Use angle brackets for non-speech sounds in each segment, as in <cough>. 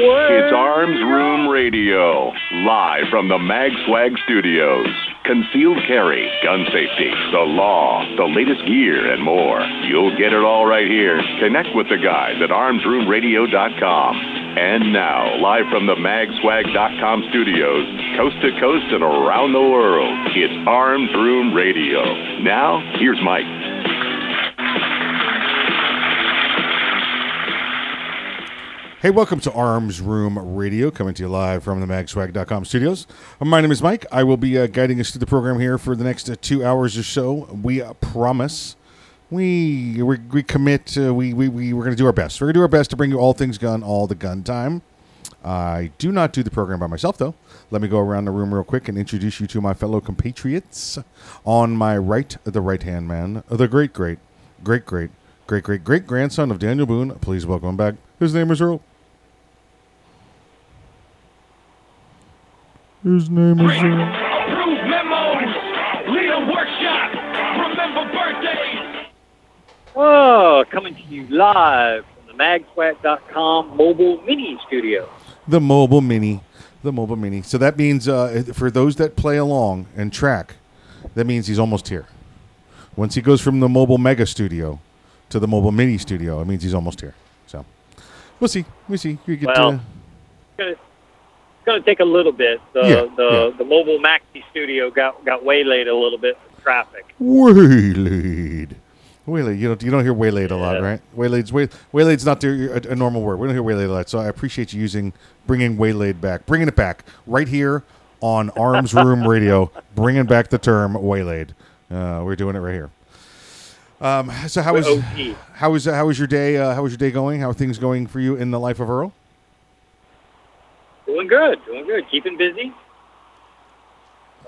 It's Arms Room Radio, live from the MagSwag Studios. Concealed carry, gun safety, the law, the latest gear, and more. You'll get it all right here. Connect with the guys at armsroomradio.com. And now, live from the magswag.com studios, coast to coast and around the world, it's Arms Room Radio. Now, here's Mike. Hey, welcome to Arms Room Radio, coming to you live from the magswag.com studios. My name is Mike. I will be uh, guiding us through the program here for the next uh, two hours or so. We uh, promise, we we, we commit, uh, we, we, we, we're going to do our best. We're going to do our best to bring you all things gun, all the gun time. I do not do the program by myself, though. Let me go around the room real quick and introduce you to my fellow compatriots. On my right, the right hand man, the great, great, great, great, great, great, great grandson of Daniel Boone. Please welcome back. His name is Earl. His name is Earl. Approved memos. Lead a workshop. Remember birthdays. Oh, coming to you live from the magswag.com mobile mini studio. The mobile mini. The mobile mini. So that means uh, for those that play along and track, that means he's almost here. Once he goes from the mobile mega studio to the mobile mini studio, it means he's almost here. We'll see. We'll see. You get Well, to, going to take a little bit. The Yeah, the, yeah. the mobile maxi studio got got waylaid a little bit with traffic. waylaid. Waylaid. You don't you don't hear waylaid a lot, right? Waylaid's way, waylaid's not the, a, a normal word. We don't hear waylaid a lot. So I appreciate you using bringing waylaid back, bringing it back right here on Arms Room Radio, <laughs> bringing back the term waylaid. Uh, we're doing it right here. Um, so how was how was how was your day? Uh, how was your day going? How are things going for you in the life of Earl? Doing good, doing good. Keeping busy.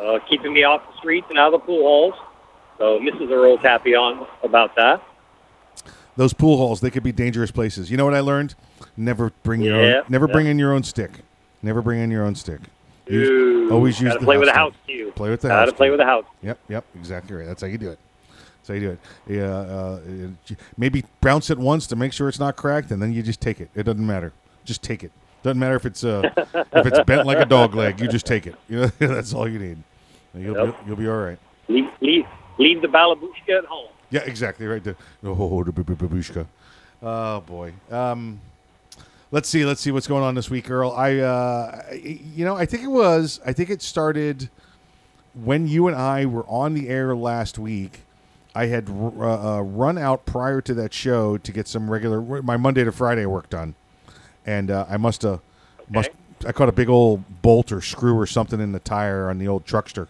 Uh, keeping me off the streets and out of the pool halls. So Mrs. Earl's happy on about that. Those pool halls, they could be dangerous places. You know what I learned? Never bring your Yeah, own. Never yeah. bring in your own stick. Never bring in your own stick. Use- Ooh, always use gotta the play with a house house cue. Play with the Gotta house play cue. with a house. Yep, yep, exactly right. That's how you do it. You do it. Yeah, uh, uh, maybe bounce it once to make sure it's not cracked, and then you just take it. It doesn't matter. Just take it. Doesn't matter if it's uh, if it's bent like a dog leg. You just take it. <laughs> You know, <laughs> that's all you need. You'll Yep. be, you'll be all right. Leave, leave, leave the balabushka at home. Yeah, exactly right. The, oh, the babushka. Oh boy. Um, let's see. Let's see what's going on this week, Earl. I, uh, I- you know, I think it was. I think it started when you and I were on the air last week. I had uh, uh, run out prior to that show to get some regular my Monday to Friday work done, and uh, I must have must I caught a big old bolt or screw or something in the tire on the old truckster,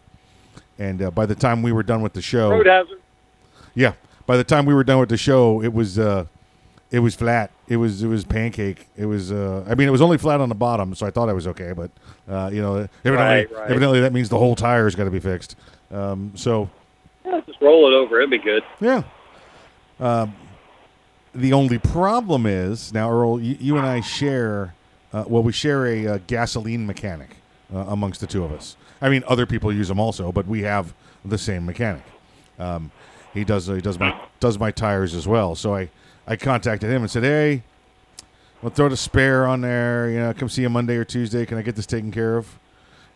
and uh, by the time we were done with the show, Road hazard. yeah. By the time we were done with the show, it was uh, it was flat. It was it was pancake. It was uh, I mean it was only flat on the bottom, so I thought I was okay. But uh, you know, evidently, Right, right. evidently that means the whole tire's got to be fixed. Um, so Yeah, just roll it over. It'd be good. yeah. Um, the only problem is now, Earl, you, you and I share. Uh, well, we share a uh, gasoline mechanic uh, amongst the two of us. I mean, other people use them also, but we have the same mechanic. Um, he does. Uh, he does my does my tires as well. So I I contacted him and said, "Hey, we'll throw the spare on there. You know, come see you Monday or Tuesday. Can I get this taken care of?"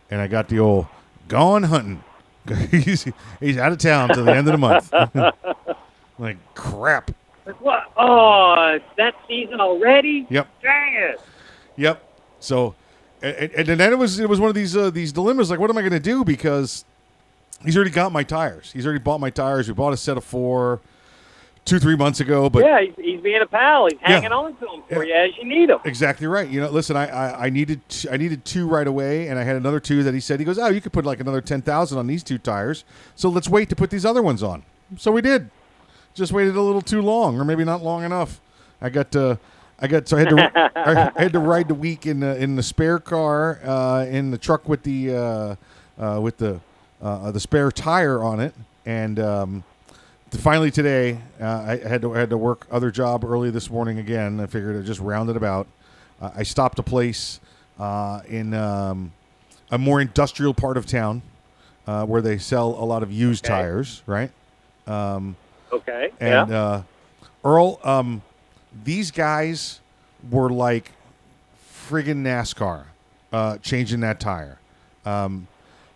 And I got the old gone hunting. <laughs> he's, he's out of town till the end of the month. <laughs> like crap. Like, what? Oh, that season already? Yep. Dang it. Yep. So, and, and and then it was it was one of these uh, these dilemmas. Like, what am I going to do? Because he's already got my tires. He's already bought my tires. We bought a set of four. Two three months ago. But yeah, he's, he's being a pal. He's Yeah. hanging on to him for you as you need him. Exactly right. You know, listen, I, I, I needed t- I needed two right away, and I had another two that he said he goes, oh, you could put like another ten thousand on these two tires, so let's wait to put these other ones on. So we did. Just waited a little too long, or maybe not long enough. I got uh, I got so I had to <laughs> I had to ride the week in the in the spare car uh, in the truck with the uh, uh, with the uh, the spare tire on it, and um, to finally today, uh, I had to I had to work other job early this morning again. I figured I'd just round it about. Uh, I stopped a place uh, in um, a more industrial part of town uh, where they sell a lot of used Okay. tires, right? Um, Okay. and yeah. uh, Earl, um, these guys were like friggin' NASCAR uh, changing that tire. Um,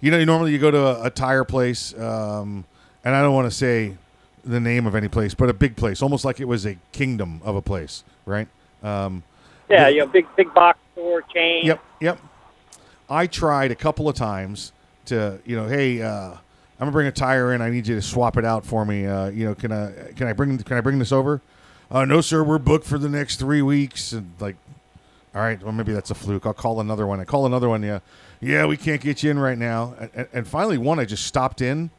you know, normally you go to a, a tire place, um, and I don't want to say the name of any place, but a big place, almost like it was a kingdom of a place, right? Um, yeah. You know, big big box store chain. Yep, yep. I tried a couple of times to, you know, hey, uh, I'm gonna bring a tire in. I need you to swap it out for me. Uh, you know, can I can I bring can I bring this over? Uh, no, sir. We're booked for the next three weeks. And like, all right, well maybe that's a fluke. I'll call another one. I call another one. Yeah, yeah, we can't get you in right now. And, and finally, one I just stopped in,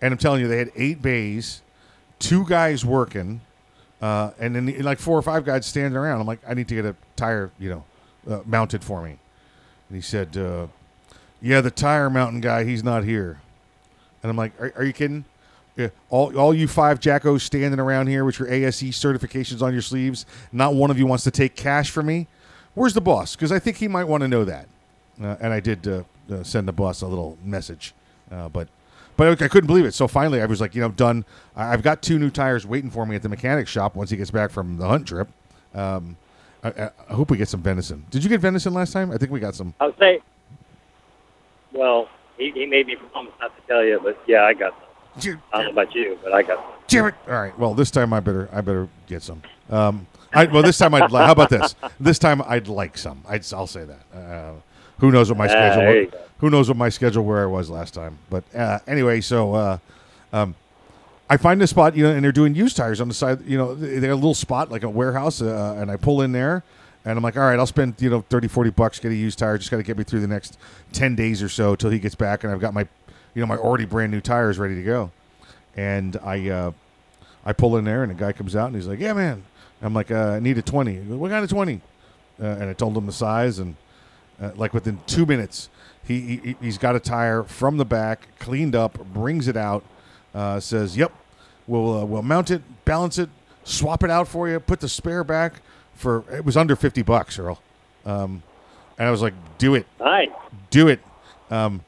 and I'm telling you, they had eight bays, two guys working, uh, and then like four or five guys standing around. I'm like, I need to get a tire, you know, uh, mounted for me. And he said, uh, "Yeah, the tire mountain guy, he's not here." And I'm like, "Are, are you kidding? Yeah, all all you five jackos standing around here with your ASE certifications on your sleeves, not one of you wants to take cash from me. Where's the boss? Because I think he might want to know that." Uh, and I did uh, uh, send the boss a little message, but but I couldn't believe it. So finally, I was like, you know, done. I- I've got two new tires waiting for me at the mechanic shop once he gets back from the hunt trip. Um, I, I- I hope we get some venison. Did you get venison last time? I think we got some. I would say. Well, he, he made me promise not to tell you, but yeah, I got some. I don't know about you, but I got some. Damn it! All right. Well, this time I better I better get some. Um, I, well, this time I'd. Li- how about this? This time I'd like some. I'd, I'll say that. Uh, who knows what my Ah, schedule? Who knows what my schedule where I was last time? But uh, anyway, so uh, um, I find this spot, you know, and they're doing used tires on the side. You know, they got a little spot like a warehouse, uh, and I pull in there. And I'm like, all right, I'll spend, you know, 30, 40 bucks, get a used tire. Just got to get me through the next 10 days or so till he gets back. And I've got my, you know, my already brand new tires ready to go. And I, uh, I pull in there, and a guy comes out, and he's like, "Yeah, man." I'm like, uh, "I need a 20." He goes, What kind of 20? Uh, and I told him the size, and like within two minutes, he, he he's got a tire from the back, cleaned up, brings it out, uh, says, "Yep, we'll uh, we'll mount it, balance it, swap it out for you, put the spare back for it was under 50 bucks, Earl." Um, and I was like, "Do it." Nice. do it. Um,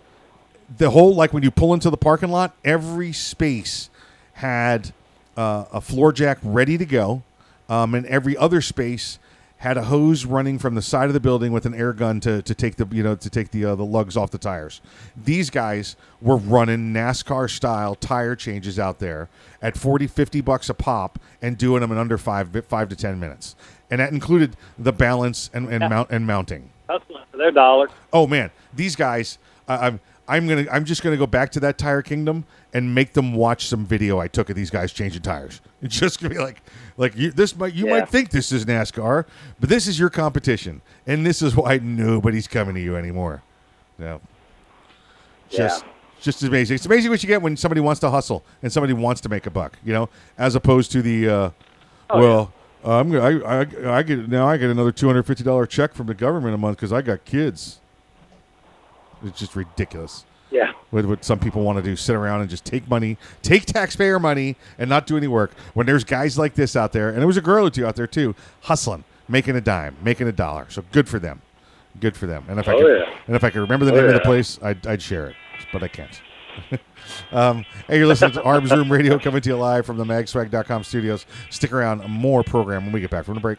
the whole like when you pull into the parking lot, every space had uh, a floor jack ready to go, um, and every other space had a hose running from the side of the building with an air gun to, to take the you know to take the uh, the lugs off the tires. These guys were running NASCAR style tire changes out there at 40 50 bucks a pop and doing them in under 5 5 to 10 minutes. And that included the balance and, and mount and mounting. Hustling for their dollar. Oh man, these guys. I I'm I'm gonna I'm just gonna go back to that tire kingdom and make them watch some video I took of these guys changing tires. <laughs> It's just gonna be like like you, this might you Yeah. might think this is NASCAR, but this is your competition, and this is why nobody's coming to you anymore. No, just just amazing. It's amazing what you get when somebody wants to hustle and somebody wants to make a buck. You know, as opposed to the uh, Oh, well. Uh, I'm gonna. I, I, I get now. I get another two hundred fifty dollar check from the government a month because I got kids. It's just ridiculous. Yeah. What, what some people want to do, sit around and just take money, take taxpayer money, and not do any work. When there's guys like this out there, and there was a girl or two out there too, hustling, making a dime, making a dollar. So good for them, good for them. And if I Oh, could, yeah. and if I could remember the Oh, name of the place, I'd, I'd share it, but I can't. <laughs> um, hey, you're listening to <laughs> Arms Room Radio coming to you live from the magswag.com studios. Stick around, more program when we get back from the break.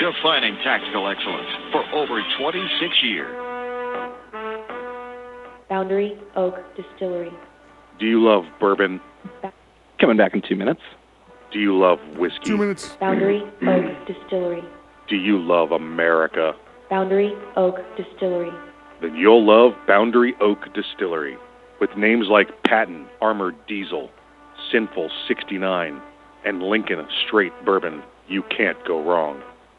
defining tactical excellence for over 26 years. Boundary Oak Distillery. Do you love bourbon? Coming back in two minutes. Do you love whiskey? Two minutes. Boundary <clears throat> Oak Distillery. Do you love America? Boundary Oak Distillery. Then you'll love Boundary Oak Distillery. With names like Patton Armored Diesel, Sinful 69, and Lincoln Straight Bourbon, you can't go wrong.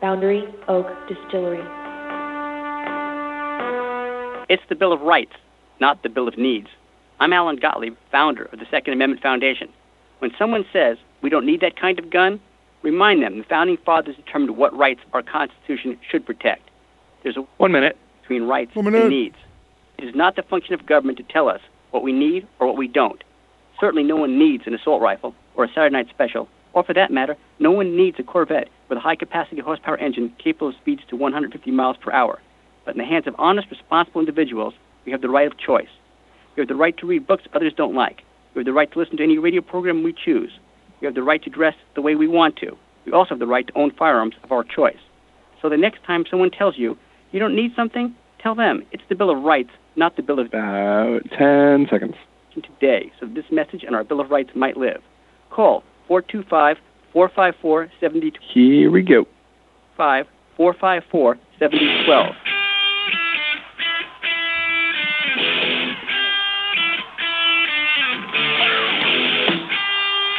Boundary Oak Distillery. It's the Bill of Rights, not the Bill of Needs. I'm Alan Gottlieb, founder of the Second Amendment Foundation. When someone says we don't need that kind of gun, remind them the founding fathers determined what rights our Constitution should protect. There's a one minute between rights One minute. and needs. It is not the function of government to tell us what we need or what we don't. Certainly, no one needs an assault rifle or a Saturday night special, or for that matter, no one needs a Corvette with a high capacity horsepower engine capable of speeds to 150 miles per hour. But in the hands of honest, responsible individuals, we have the right of choice. We have the right to read books others don't like. We have the right to listen to any radio program we choose. We have the right to dress the way we want to. We also have the right to own firearms of our choice. So the next time someone tells you you don't need something, tell them it's the Bill of Rights, not the Bill of About 10 seconds. today, so this message and our Bill of Rights might live. Call 425 454 7025 Here we go. 5 454 7012.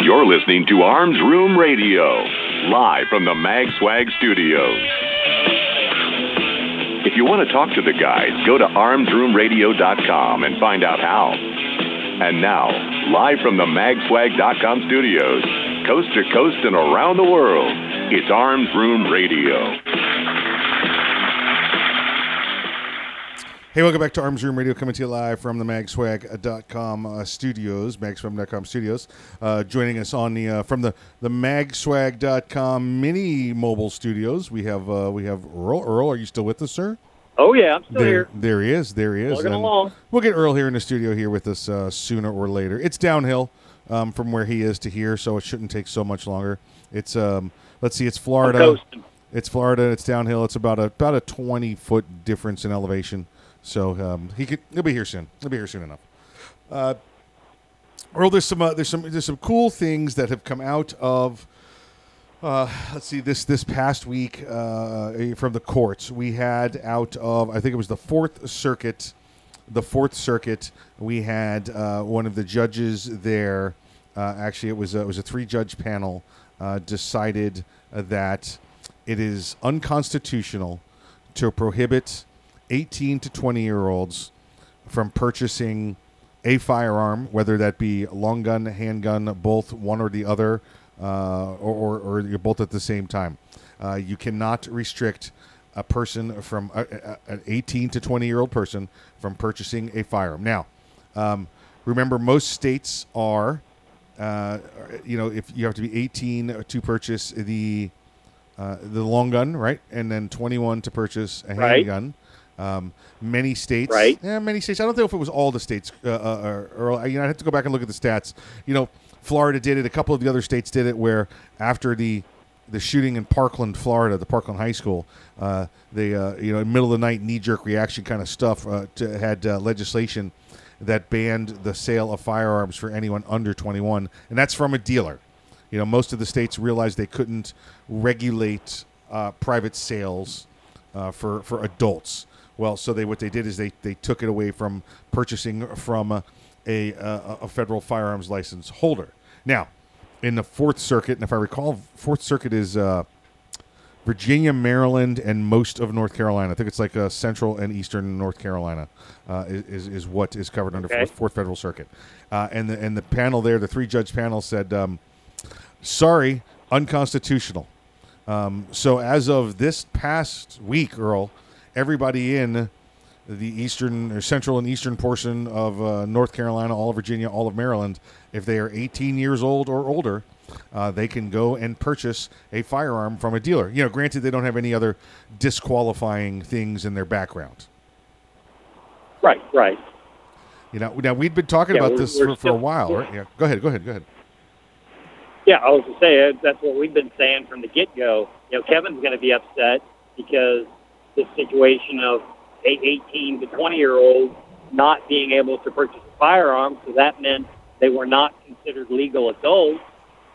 You're listening to Arms Room Radio, live from the Mag Swag Studios. If you want to talk to the guys, go to armsroomradio.com and find out how. And now, live from the magswag.com studios, coast to coast and around the world, it's Arms Room Radio. Hey, welcome back to Arms Room Radio, coming to you live from the magswag.com uh, studios, magswag.com studios. Uh, joining us on the uh, from the the magswag.com mini mobile studios, we have uh, we have Earl. Earl, are you still with us, sir? Oh yeah, I'm still there, here. there he is. There he is. Along. We'll get Earl here in the studio here with us uh, sooner or later. It's downhill um, from where he is to here, so it shouldn't take so much longer. It's um, let's see, it's Florida. It's Florida. It's downhill. It's about a about a twenty foot difference in elevation. So um, he could. He'll be here soon. He'll be here soon enough. Uh, Earl, there's some uh, there's some there's some cool things that have come out of. Uh, let's see this this past week uh, from the courts. We had out of I think it was the Fourth Circuit, the Fourth Circuit. We had uh, one of the judges there. Uh, actually, it was a, it was a three judge panel uh, decided that it is unconstitutional to prohibit 18 to 20 year olds from purchasing a firearm, whether that be long gun, handgun, both one or the other, uh, or, or, or both at the same time. Uh, you cannot restrict a person from a, a, an 18 to 20 year old person from purchasing a firearm. Now, um, remember, most states are, uh, you know, if you have to be 18 to purchase the uh, the long gun, right, and then 21 to purchase a Right. handgun. Um, many states, Right. Yeah, many states. I don't know if it was all the states, uh, uh, or, or you know, I have to go back and look at the stats. You know, Florida did it. A couple of the other states did it, where after the the shooting in Parkland, Florida, the Parkland High School, uh, they, uh, you know, middle of the night, knee jerk reaction kind of stuff, uh, to, had uh, legislation that banned the sale of firearms for anyone under 21, and that's from a dealer. You know, most of the states realized they couldn't regulate uh, private sales uh, for for adults. Well, so they what they did is they they took it away from purchasing from a, a, a federal firearms license holder. Now, in the Fourth Circuit, and if I recall, Fourth Circuit is uh, Virginia, Maryland, and most of North Carolina. I think it's like uh, Central and Eastern North Carolina uh, is is what is covered under Okay. Fourth, Fourth Federal Circuit. Uh, and the and the panel there, the three judge panel said, um, "Sorry, unconstitutional." Um, so as of this past week, Earl, everybody in the eastern or central and eastern portion of uh, North Carolina, all of Virginia, all of Maryland, if they are 18 years old or older, uh, they can go and purchase a firearm from a dealer. You know, granted, they don't have any other disqualifying things in their background. Right, right. You know, now we'd been talking Yeah, about this for, for a still- while, right? Yeah. Go ahead. Go ahead. Go ahead. Yeah, I was to say uh, that's what we've been saying from the get go. You know, Kevin's going to be upset because this situation of 18 to 20 year olds not being able to purchase a firearm, so that meant they were not considered legal adults.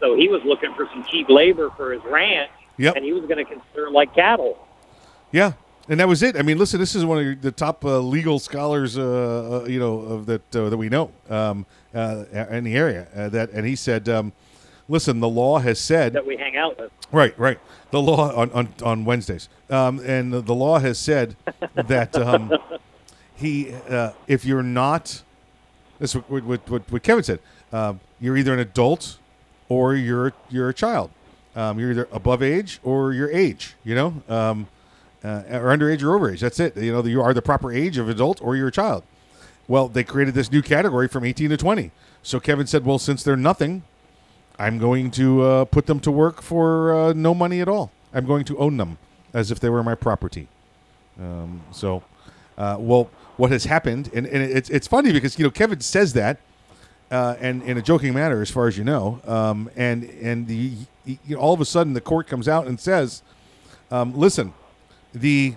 So he was looking for some cheap labor for his ranch, Yep. and he was going to consider them like cattle. Yeah, and that was it. I mean, listen, this is one of the top uh, legal scholars, uh, uh, you know, of that uh, that we know um, uh, in the area. Uh, that, and he said, um, "Listen, the law has said that we hang out with. right, right. The law on on, on Wednesdays, um, and the, the law has said <laughs> that um, he, uh, if you're not, that's what what, what, what Kevin said. Um, you're either an adult or you're you're a child. Um, you're either above age or your age. You know, um, uh, or underage or overage. That's it. You know, you are the proper age of adult or you're a child. Well, they created this new category from 18 to 20. So Kevin said, well, since they're nothing, I'm going to uh, put them to work for uh, no money at all. I'm going to own them as if they were my property. Um, so, uh, well, what has happened, and, and it's it's funny because you know Kevin says that, uh, and in a joking manner, as far as you know, um, and and the you know, all of a sudden the court comes out and says, um, listen, the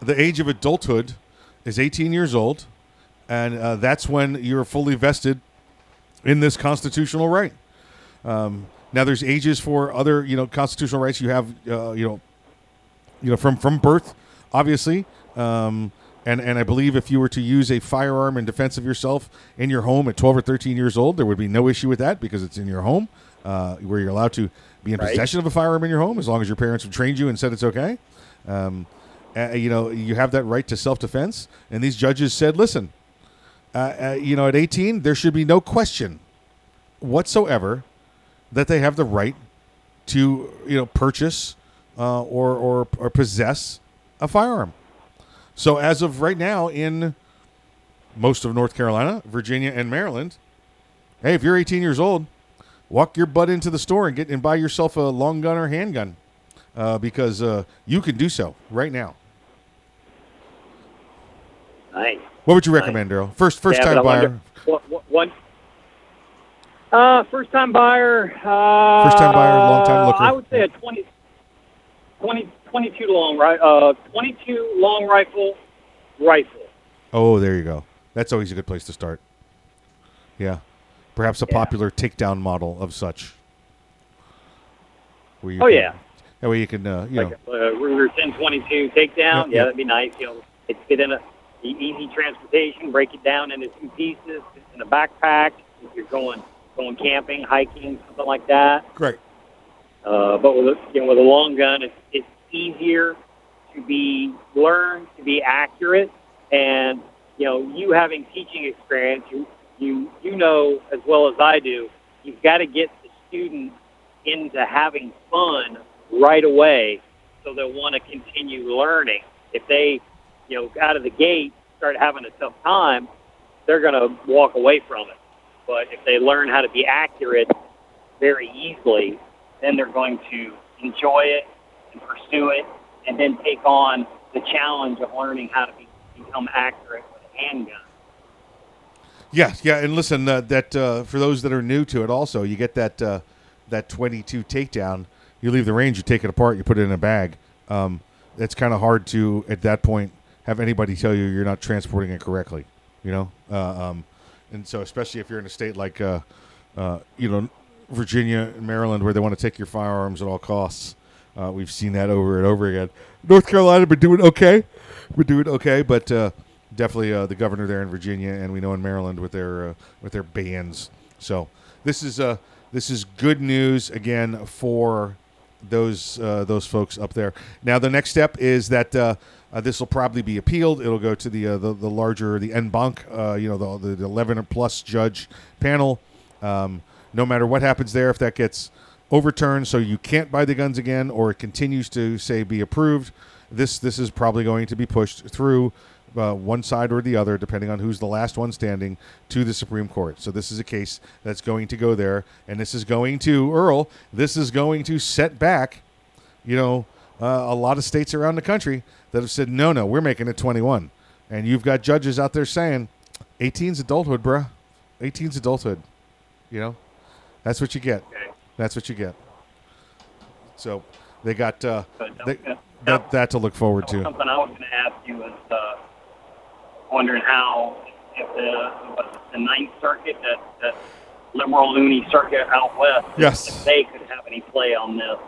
the age of adulthood is 18 years old, and uh, that's when you're fully vested in this constitutional right. Um, now, there's ages for other, you know, constitutional rights. You have, uh, you know, you know, from from birth, obviously, um, and and I believe if you were to use a firearm in defense of yourself in your home at 12 or 13 years old, there would be no issue with that because it's in your home, uh, where you're allowed to be in Right. possession of a firearm in your home as long as your parents have trained you and said it's okay. Um, uh, you know, you have that right to self-defense, and these judges said, listen, uh, uh, you know, at 18, there should be no question whatsoever that they have the right to, you know, purchase uh, or, or or possess a firearm. So as of right now, in most of North Carolina, Virginia, and Maryland, hey, if you're 18 years old, walk your butt into the store and get and buy yourself a long gun or handgun, uh, because uh, you can do so right now. Nice. What would you recommend, Daryl? First, first Yeah, time buyer. wonder- What, what, one. Uh, first time buyer. Uh, First-time buyer, long-time looker. I would say a 20, 20 22 long right. Uh, 22 long rifle, rifle. Oh, there you go. That's always a good place to start. Yeah, perhaps a popular takedown model of such. Oh, can- yeah. That way you can, uh, you like know, a uh, Ruger 1022 takedown. Yep, yeah, yep. that'd be nice. You know, it's get in a e- easy transportation, break it down into two pieces, in a backpack. If you're going going camping, hiking, something like that. Great. Uh, but with a, you know, with a long gun, it's it's easier to be learn to be accurate, and you know, you having teaching experience, you you you know as well as I do, you've got to get the student into having fun right away, so they'll want to continue learning. If they, you know, out of the gate start having a tough time, they're going to walk away from it. But if they learn how to be accurate very easily, then they're going to enjoy it and pursue it, and then take on the challenge of learning how to be, become accurate with a handgun. Yeah, yeah, and listen, uh, that uh, for those that are new to it, also you get that uh, that 22 takedown. You leave the range, you take it apart, you put it in a bag. Um, it's kind of hard to at that point have anybody tell you you're not transporting it correctly. You know, uh, um, and so especially if you're in a state like uh, uh, you know Virginia and Maryland where they want to take your firearms at all costs. Uh, we've seen that over and over again. North Carolina been doing okay. We're doing okay, but uh, definitely uh, the governor there in Virginia, and we know in Maryland with their with their bans. So this is uh, this is good news again for those those folks up there. Now the next step is that uh, this will probably be appealed. It'll go to the uh, the, the larger the en banc, uh, you know, the, the eleven plus judge panel. Um, no matter what happens there, if that gets overturned, so you can't buy the guns again, or it continues to say be approved, this this is probably going to be pushed through uh, one side or the other, depending on who's the last one standing, to the Supreme Court. So this is a case that's going to go there, and this is going to Earl. This is going to set back, you know, uh, a lot of states around the country that have said no, no, we're making it 21, and you've got judges out there saying, 18's adulthood, bruh. 18's adulthood. You know, that's what you get. That's what you get. So they got uh, they, that that to look forward to. Something I was going to ask you is uh, wondering how if the what the Ninth Circuit, that, that liberal loony circuit out west, Yes. if they could have any play on this.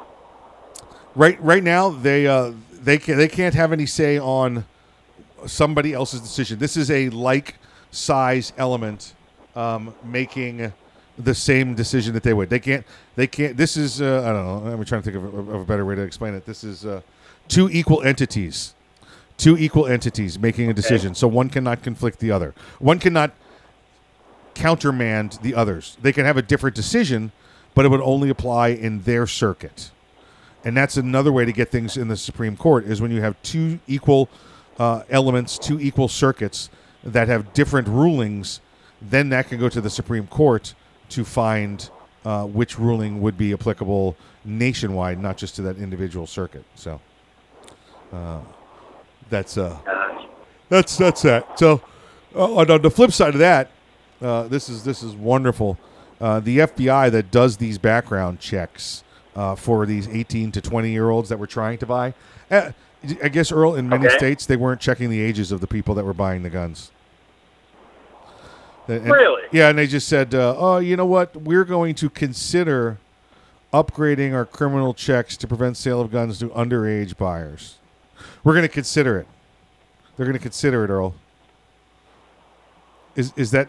Right, right now they uh, they can they can't have any say on somebody else's decision. This is a like size element um, making the same decision that they would. They can't. They can't. This is uh, I don't know. I'm trying to think of a, of a better way to explain it. This is uh, two equal entities, two equal entities making a decision. So one cannot conflict the other. One cannot countermand the others. They can have a different decision, but it would only apply in their circuit. And that's another way to get things in the Supreme Court is when you have two equal uh, elements, two equal circuits that have different rulings, then that can go to the Supreme Court to find uh, which ruling would be applicable nationwide, not just to that individual circuit. So uh, that's uh, that's that's that. So uh, on the flip side of that, uh, this is this is wonderful. The FBI that does these background checks uh, for these 18 to 20 year olds that were trying to buy. Uh, I guess Earl, in many Okay. states, they weren't checking the ages of the people that were buying the guns. And- Really? Yeah, and they just said, uh, "Oh, you know what? We're going to consider upgrading our criminal checks to prevent sale of guns to underage buyers. We're going to consider it. They're going to consider it, Earl. Is is that?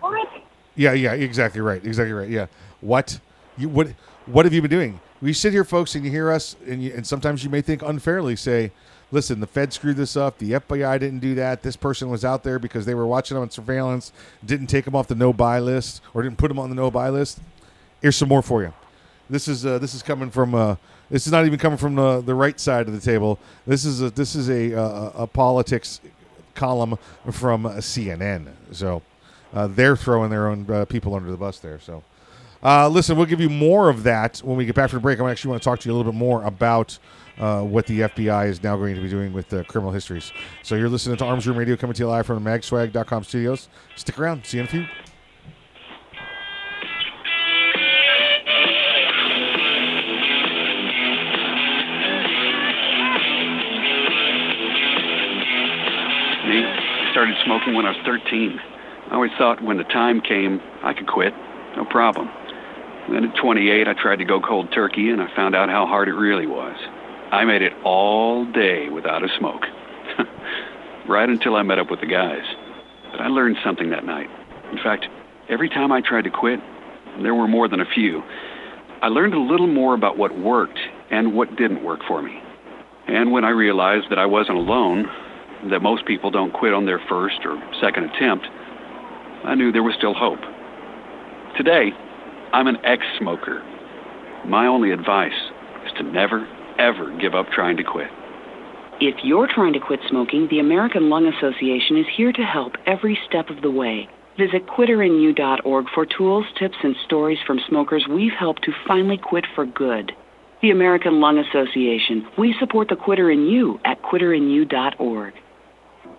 Yeah, yeah, exactly right, exactly right. Yeah, what you what what have you been doing? We sit here, folks, and you hear us, and you, and sometimes you may think unfairly say, "Listen, the Fed screwed this up. The FBI didn't do that. This person was out there because they were watching them on surveillance, didn't take them off the no buy list, or didn't put them on the no buy list." Here's some more for you. This is uh, this is coming from uh, this is not even coming from the, the right side of the table. This is a, this is a, uh, a politics column from CNN. So uh, they're throwing their own uh, people under the bus there. So uh, listen, we'll give you more of that when we get back from the break. I actually want to talk to you a little bit more about uh, what the FBI is now going to be doing with uh, criminal histories. So you're listening to Arms Room Radio coming to you live from the magswag.com studios. Stick around. See you in a few. I started smoking when I was 13. I always thought when the time came, I could quit. No problem. Then at 28, I tried to go cold turkey, and I found out how hard it really was. I made it all day without a smoke. <laughs> right until I met up with the guys. But I learned something that night. In fact, every time I tried to quit, and there were more than a few, I learned a little more about what worked and what didn't work for me. And when I realized that I wasn't alone, that most people don't quit on their first or second attempt, I knew there was still hope. Today, I'm an ex smoker. My only advice is to never, ever give up trying to quit. If you're trying to quit smoking, the American Lung Association is here to help every step of the way. Visit quitterinyou.org for tools, tips, and stories from smokers we've helped to finally quit for good. The American Lung Association. We support the Quitter in You at quitterinyou.org.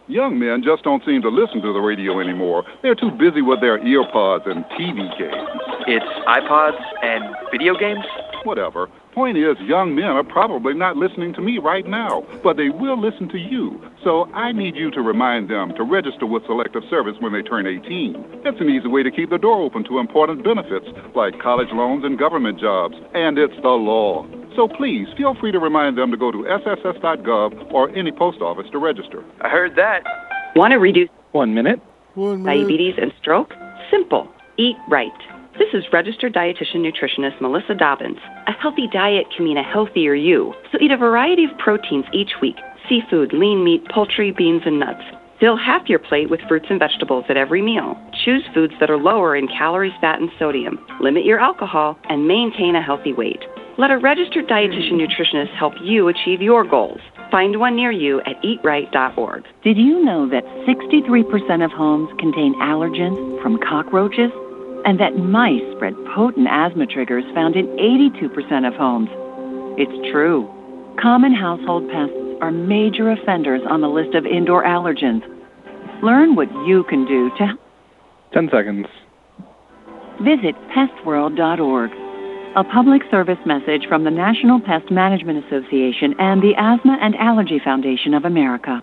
Young men just don't seem to listen to the radio anymore. They're too busy with their earpods and TV games. It's iPods and video games? Whatever. Point is, young men are probably not listening to me right now, but they will listen to you. So I need you to remind them to register with Selective Service when they turn 18. It's an easy way to keep the door open to important benefits like college loans and government jobs, and it's the law. So please feel free to remind them to go to sss.gov or any post office to register. I heard that. Want to reduce One minute. diabetes and stroke? Simple. Eat right. This is registered dietitian nutritionist Melissa Dobbins. A healthy diet can mean a healthier you. So eat a variety of proteins each week seafood, lean meat, poultry, beans, and nuts. Fill half your plate with fruits and vegetables at every meal. Choose foods that are lower in calories, fat, and sodium. Limit your alcohol and maintain a healthy weight. Let a registered dietitian nutritionist help you achieve your goals. Find one near you at eatright.org. Did you know that 63% of homes contain allergens from cockroaches? And that mice spread potent asthma triggers found in 82% of homes? It's true. Common household pests are major offenders on the list of indoor allergens. Learn what you can do to 10 seconds. visit pestworld.org. A public service message from the National Pest Management Association and the Asthma and Allergy Foundation of America.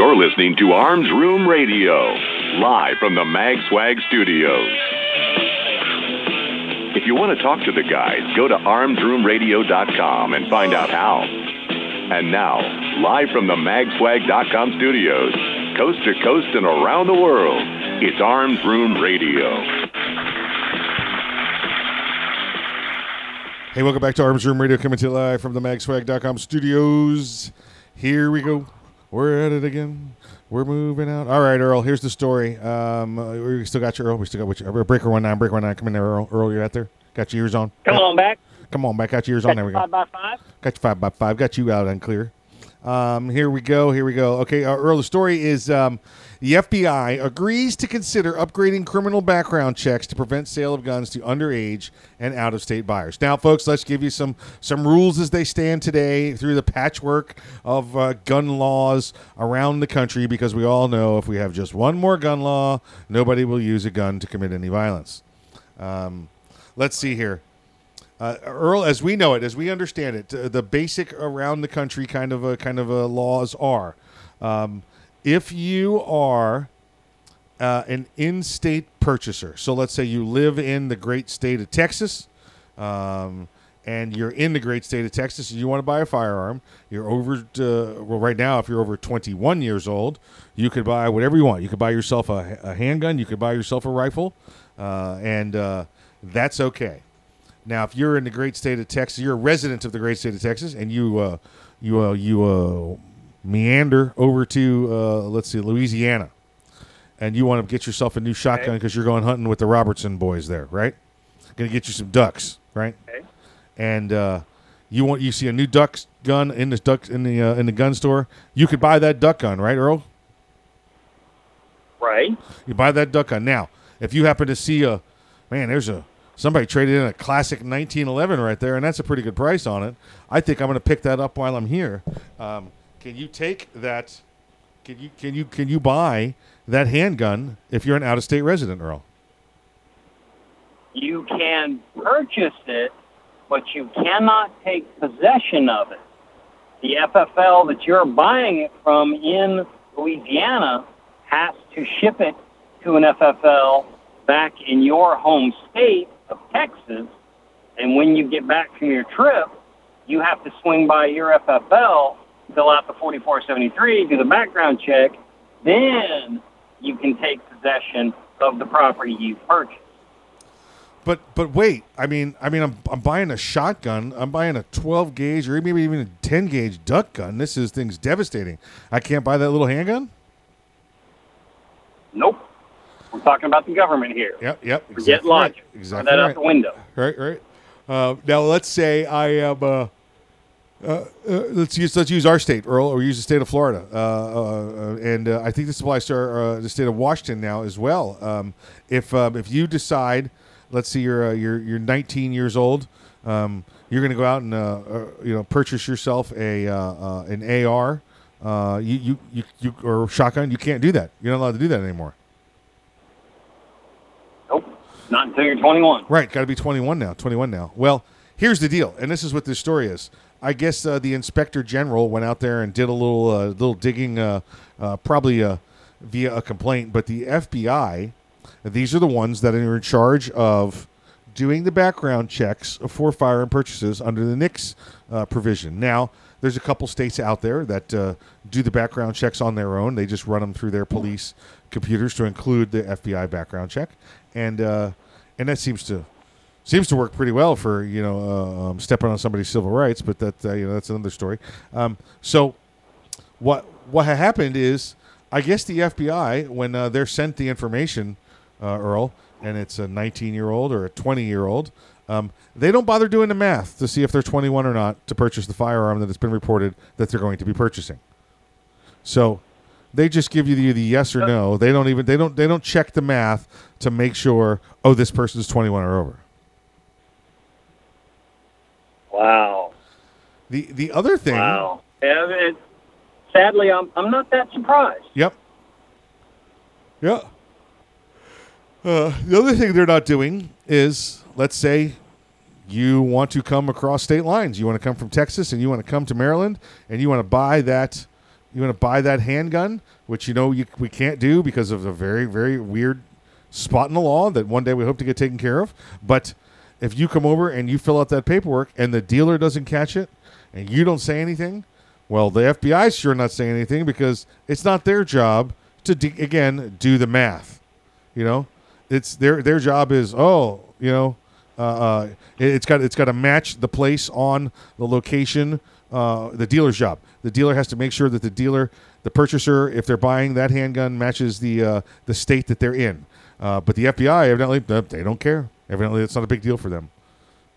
You're listening to Arms Room Radio, live from the MagSwag studios. If you want to talk to the guys, go to armsroomradio.com and find out how. And now, live from the magswag.com studios, coast to coast and around the world, it's Arms Room Radio. Hey, welcome back to Arms Room Radio, coming to you live from the magswag.com studios. Here we go. We're at it again. We're moving out. All right, Earl. Here's the story. Um, uh, we still got you, Earl. We still got you. Breaker one nine. Breaker one nine. Come in there, Earl. Earl, you're out there? Got your ears on. Come on back. Come on back. Got your ears on. There we go. Five by five. Got you five by five. Got you out and clear. Um, here we go. Here we go. Okay, uh, Earl. The story is um, the FBI agrees to consider upgrading criminal background checks to prevent sale of guns to underage and out-of-state buyers. Now, folks, let's give you some some rules as they stand today through the patchwork of uh, gun laws around the country, because we all know if we have just one more gun law, nobody will use a gun to commit any violence. Um, let's see here. Uh, Earl, as we know it, as we understand it, uh, the basic around the country kind of a, kind of a laws are, um, if you are uh, an in-state purchaser, so let's say you live in the great state of Texas, um, and you're in the great state of Texas, and you want to buy a firearm, you're over. To, well, right now, if you're over 21 years old, you could buy whatever you want. You could buy yourself a, a handgun, you could buy yourself a rifle, uh, and uh, that's okay. Now, if you're in the great state of Texas, you're a resident of the great state of Texas, and you uh, you uh, you uh, meander over to uh, let's see Louisiana, and you want to get yourself a new shotgun because you're going hunting with the Robertson boys there, right? Going to get you some ducks, right? Okay. And uh, you want you see a new duck gun in the duck in the uh, in the gun store, you could buy that duck gun, right, Earl? Right. You buy that duck gun now. If you happen to see a man, there's a somebody traded in a classic 1911 right there, and that's a pretty good price on it. I think I'm going to pick that up while I'm here. Um, can you take that? Can you can you can you buy that handgun if you're an out-of-state resident, Earl? You can purchase it, but you cannot take possession of it. The FFL that you're buying it from in Louisiana has to ship it to an FFL back in your home state of Texas. And when you get back from your trip, you have to swing by your FFL, fill out the 4473, do the background check, then you can take possession of the property you've purchased. But but wait, I mean I mean I'm I'm buying a shotgun. I'm buying a 12 gauge or maybe even a 10 gauge duck gun. This is things devastating. I can't buy that little handgun. Nope. We're talking about the government here. Yep, yep. Forget exactly logic. Right. Exactly Throw that right. out the window. Right, right. Uh, now let's say I am. Uh, uh, uh, let's use let's use our state, Earl, or use the state of Florida, uh, uh, and uh, I think this applies to our, uh, the state of Washington now as well. Um, if um, if you decide, let's see, you're uh, you're you're 19 years old, um, you're going to go out and uh, uh, you know purchase yourself a an AR, uh, you, you you you or shotgun. You can't do that. You're not allowed to do that anymore. Nope, Not until you're 21. Right, got to be 21 now. 21 now. Well, here's the deal, and this is what this story is. I guess uh, the inspector general went out there and did a little uh, little digging, uh, uh, probably uh, via a complaint. But the FBI, these are the ones that are in charge of doing the background checks for firearm purchases under the NICS uh, provision. Now, there's a couple states out there that do the background checks on their own. They just run them through their police computers to include the FBI background check, and and that seems to seems to work pretty well for you know uh, um, stepping on somebody's civil rights. But that uh, you know that's another story. Um, so what what ha- happened is I guess the FBI when uh, they're sent the information, uh, Earl, and it's a 19 year old or a 20 year old. Um, they don't bother doing the math to see if they're 21 or not to purchase the firearm that has been reported that they're going to be purchasing. So they just give you the, the yes or no. They don't even they don't they don't check the math to make sure oh this person's 21 or over. Wow. The the other thing Wow. Yeah, it, sadly, I'm I'm not that surprised. Yep. Yeah. Uh, the other thing they're not doing is, let's say, you want to come across state lines. You want to come from Texas and you want to come to Maryland and you want to buy that. You want to buy that handgun, which you know you, we can't do because of a very very weird spot in the law that one day we hope to get taken care of. But if you come over and you fill out that paperwork and the dealer doesn't catch it and you don't say anything, well, the FBI's sure not saying anything because it's not their job to de- again do the math. You know, it's their their job is oh you know uh, uh, it, it's got it's got to match the place on the location. Uh, the dealer's job. The dealer has to make sure that the dealer, the purchaser, if they're buying that handgun, matches the uh, the state that they're in. Uh, but the FBI evidently they don't care. Evidently, it's not a big deal for them.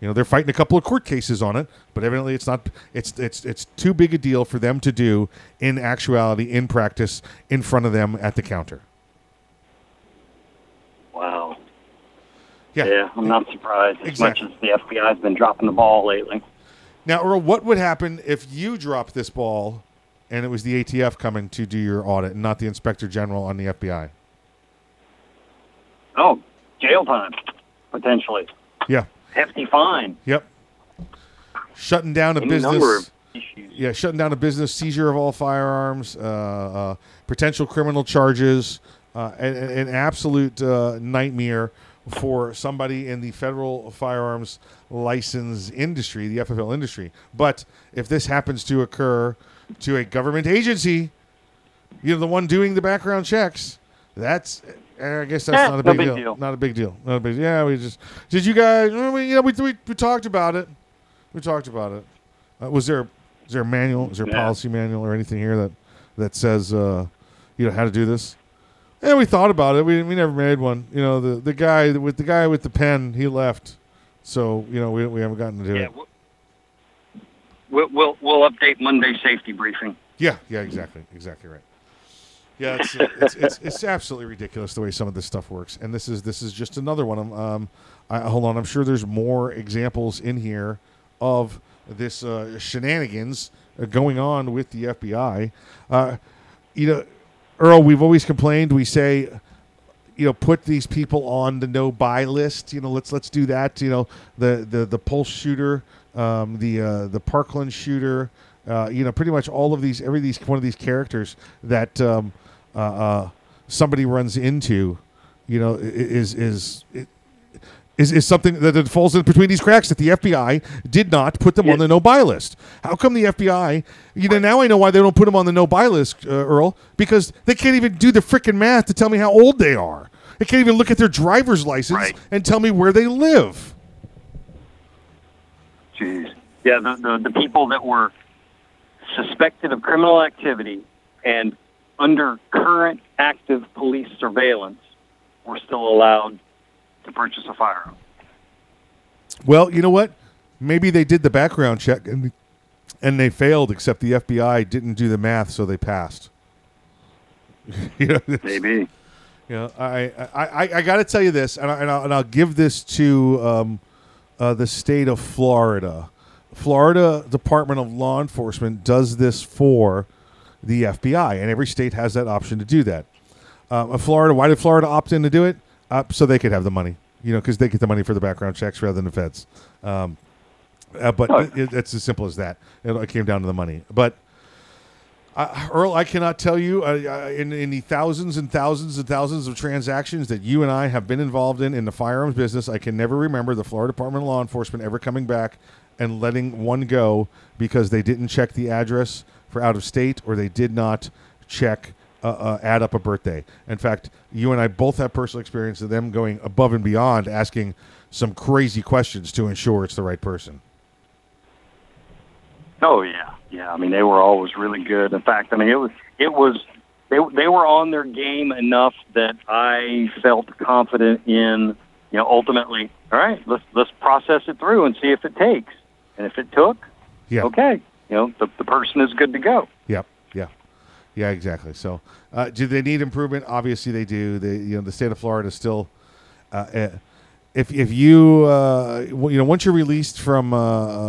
You know, they're fighting a couple of court cases on it, but evidently it's not. It's it's it's too big a deal for them to do in actuality, in practice, in front of them at the counter. Wow. Yeah. I'm not surprised as Exactly. much as the FBI's been dropping the ball lately. Now, Earl, what would happen if you dropped this ball and it was the ATF coming to do your audit and not the Inspector General on the FBI? Oh, jail time potentially. Yeah. Hefty fine. Yep. Shutting down a Any business. number of Yeah, shutting down a business, seizure of all firearms, uh, uh, potential criminal charges, uh, an, an absolute uh, nightmare for somebody in the federal firearms license industry, the FFL industry. But if this happens to occur to a government agency, you know, the one doing the background checks, that's. I guess that's Eh, not a no big, big deal. deal. Not a big deal. Not a big. Yeah, we just did. You guys, well, we, you know, we, we we talked about it. We talked about it. Uh, was there is there a manual? Is there a Yeah. policy manual or anything here that that says uh, you know how to do this? Yeah, we thought about it. We we never made one. You know, the the guy with the guy with the pen, he left. So you know, we we haven't gotten to do Yeah, it. we'll, we'll we'll we'll update Monday safety briefing. Yeah, yeah, exactly, exactly right. Yeah, it's, <laughs> it's, it's it's absolutely ridiculous the way some of this stuff works, and this is this is just another one. Um, I, hold on, I'm sure there's more examples in here of this uh, shenanigans uh, going on with the FBI. Uh, you know, Earl, we've always complained. We say, you know, put these people on the no buy list. You know, let's let's do that. You know, the the the pulse shooter, um, the uh, the Parkland shooter. Uh, you know, pretty much all of these, every these one of these characters that um, uh, uh, somebody runs into, you know, i- is is. It, is, is something that falls in between these cracks that the FBI did not put them on the no buy list. How come the FBI? You know, now I know why they don't put them on the no buy list, uh, Earl, because they can't even do the freaking math to tell me how old they are. They can't even look at their driver's license and tell me where they live. Jeez. Yeah, the, the the people that were suspected of criminal activity and under current active police surveillance were still allowed to purchase a firearm. Well, you know what? maybe they did the background check and and they failed, except the FBI didn't do the math, so they passed. <laughs> you know, Maybe. You know, I I, I, I got to tell you this, and, I, and, I'll, and I'll give this to um, uh, the state of Florida. Florida Department of Law Enforcement does this for the FBI, and every state has that option to do that. Uh, Florida, why did Florida opt in to do it? Uh, so they could have the money, you know, because they get the money for the background checks rather than the feds. Um, uh, but Oh. it, it's as simple as that. It, came down to the money. But uh, Earl, I cannot tell you uh, uh, in, in the thousands and thousands and thousands of transactions that you and I have been involved in in the firearms business. I can never remember the Florida Department of Law Enforcement ever coming back and letting one go because they didn't check the address for out of state or they did not check uh, uh, add up a birthday. In fact, you and I both have personal experience of them going above and beyond, asking some crazy questions to ensure it's the right person. Oh yeah, yeah. I mean, they were always really good. In fact, I mean, it was it was they they were on their game enough that I felt confident in. You know, ultimately, all right, let's let's process it through and see if it takes. And if it took, Yeah. okay, you know, the the person is good to go. Yep. Yeah. Yeah. Exactly. So, uh, do they need improvement? Obviously, they do. They, you know, the state of Florida is still. Uh, uh, if if you uh, you know once you're released from uh,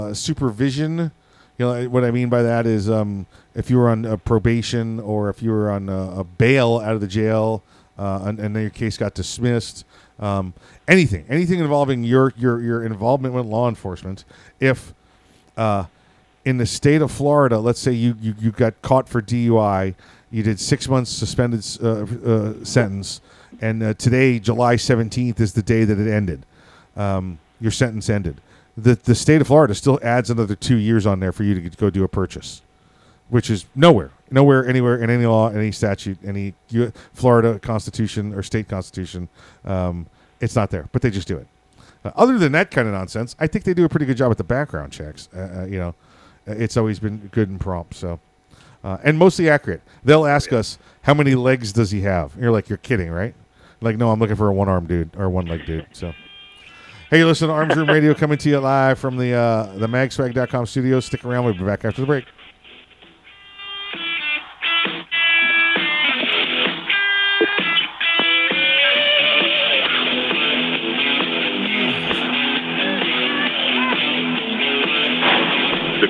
uh, supervision, you know what I mean by that is um, if you were on uh, probation or if you were on uh, a bail out of the jail and, and then your case got dismissed, um, anything anything involving your your your involvement with law enforcement, if in the state of Florida, let's say you, you, you got caught for DUI, you did six months suspended uh, uh, sentence, and uh, today, July 17th, is the day that it ended. Um, your sentence ended. The, the state of Florida still adds another two years on there for you to go do a purchase, which is nowhere, nowhere, anywhere in any law, any statute, any U- Florida Constitution or state Constitution. Um, it's not there, but they just do it. Uh, other than that kind of nonsense, I think they do a pretty good job with the background checks. Uh, uh, you know, it's always been good and prompt. So, uh, and mostly accurate. They'll ask us how many legs does he have. And you're like, you're kidding, right? Like, no, I'm looking for a one arm dude or one leg dude. So, hey, listen to Arms Room Radio coming to you live from the uh, the magswag.com studios. Stick around. We'll be back after the break.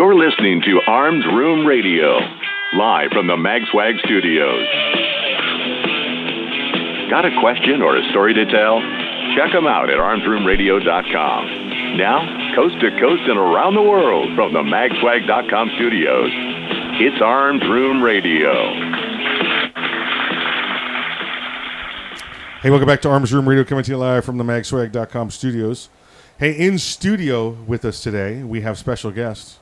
You're listening to Arms Room Radio, live from the MagSwag studios. Got a question or a story to tell? Check them out at armsroomradio.com. Now, coast to coast and around the world from the magswag.com studios, it's Arms Room Radio. Hey, welcome back to Arms Room Radio, coming to you live from the magswag.com studios. Hey, in studio with us today, we have special guests.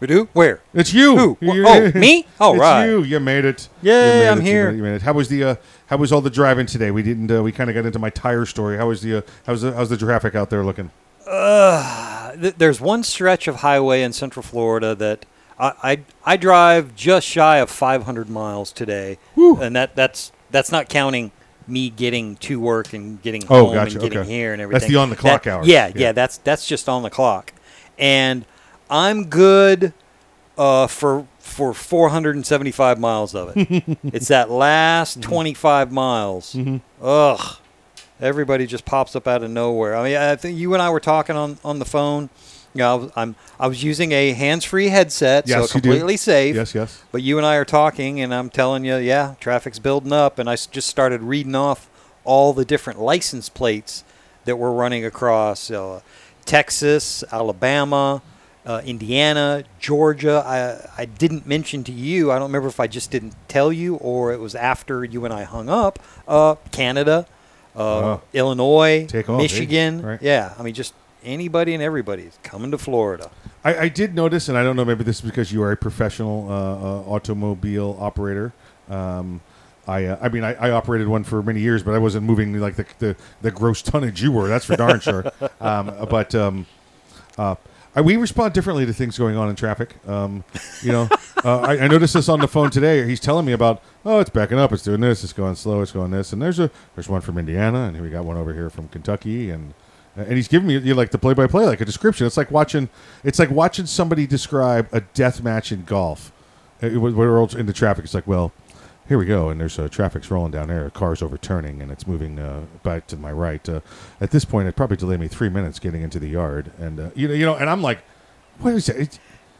We do? Where? It's you. Who? Oh, <laughs> me? All it's right. you. You made it. Yay, made I'm it. You here. made it. You made it. How was the? Uh, how was all the driving today? We didn't. Uh, we kind of got into my tire story. How was the? Uh, how's the? How's the traffic out there looking? Uh, th- there's one stretch of highway in Central Florida that I, I I drive just shy of 500 miles today, and that that's that's not counting me getting to work and getting Oh, home gotcha, and getting okay. here and everything. That's everything. the on-the-clock That- hours. Yeah, Yeah. yeah, that's that's just on the clock, and I'm good uh, for for 475 miles of it. <laughs> it's that Mm-hmm. last 25 miles. Ugh. Everybody just pops up out of nowhere. I mean, I think you and I were talking on, on the phone. You know, I was, I'm I was using a hands-free headset, Yes, so completely safe. Yes, yes. But you and I are talking, and I'm telling you, yeah, traffic's building up, and I s- just started reading off all the different license plates that we're running across uh, Texas, Alabama, uh, Indiana, Georgia. I, I didn't mention to you. I don't remember if I just didn't tell you or it was after you and I hung up. Uh, Canada, uh, Oh. Illinois, Take off, eh? Michigan. Right. Yeah, I mean, just anybody and everybody is coming to Florida. I, I did notice, and I don't know, maybe this is because you are a professional uh, uh, automobile operator. Um, I, uh, I mean, I, I operated one for many years, but I wasn't moving like the the, the gross tonnage you were. That's for darn sure. <laughs> Um, but um, uh, I, we respond differently to things going on in traffic. Um, you know, <laughs> uh, I, I noticed this on the phone today. He's telling me about, oh, it's backing up, it's doing this, it's going slow, it's going this, and there's a there's one from Indiana, and here we got one over here from Kentucky, and and he's giving me you know, like the play by play, like a description. It's like watching, it's like watching somebody describe a death match in golf. It, was- we're all into traffic. It's like, well, here we go, and there's uh, traffic's rolling down there. A car's overturning, and it's moving uh, back to my right. Uh, at this point, it probably delayed me three minutes getting into the yard, and uh, you know, you know, and I'm like, what is it?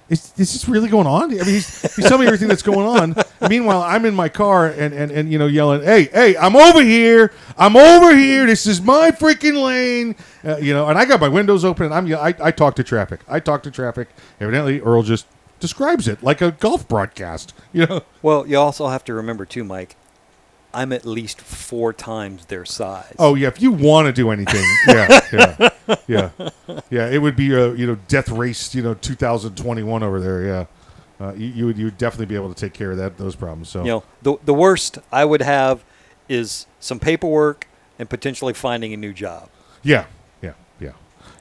Is, is this really going on? I mean, he's, he's telling me everything that's going on. Meanwhile, I'm in my car and, and, and you know yelling, "Hey, hey, I'm over here! I'm over here! This is my freaking lane!" Uh, you know, and I got my windows open and I'm I, I talk to traffic. I talk to traffic. Evidently, Earl just describes it like a golf broadcast. <laughs> You know, Well, you also have to remember too, Mike. I'm at least four times their size. Oh yeah, if you want to do anything, <laughs> yeah, yeah, yeah, yeah, it would be a you know death race, you know, 2021 over there. Yeah, uh, you, you would you would definitely be able to take care of that those problems. So You know, the the worst I would have is some paperwork and potentially finding a new job. yeah, yeah, yeah,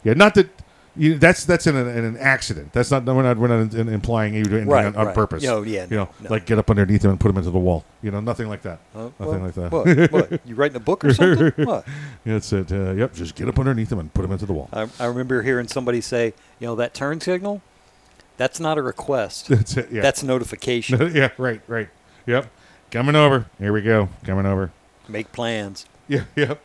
yeah. Not that you, that's that's in an, in an accident. That's not we're not we're not in- implying you do anything Right, on, on right. purpose. No, yeah, you know, no. like get up underneath him and put him into the wall. You know, nothing like that. Uh, nothing what- like that. what- what, you writing a book or something? <laughs> What? That's it. Uh, yep, just get up underneath him and put him into the wall. I, I remember hearing somebody say, you know, that turn signal, that's not a request. <laughs> That's it. Yeah. That's notification. <laughs> yeah. Right. Right. Yep. Coming over. Here we go. Coming over. Make plans. Yeah. Yep.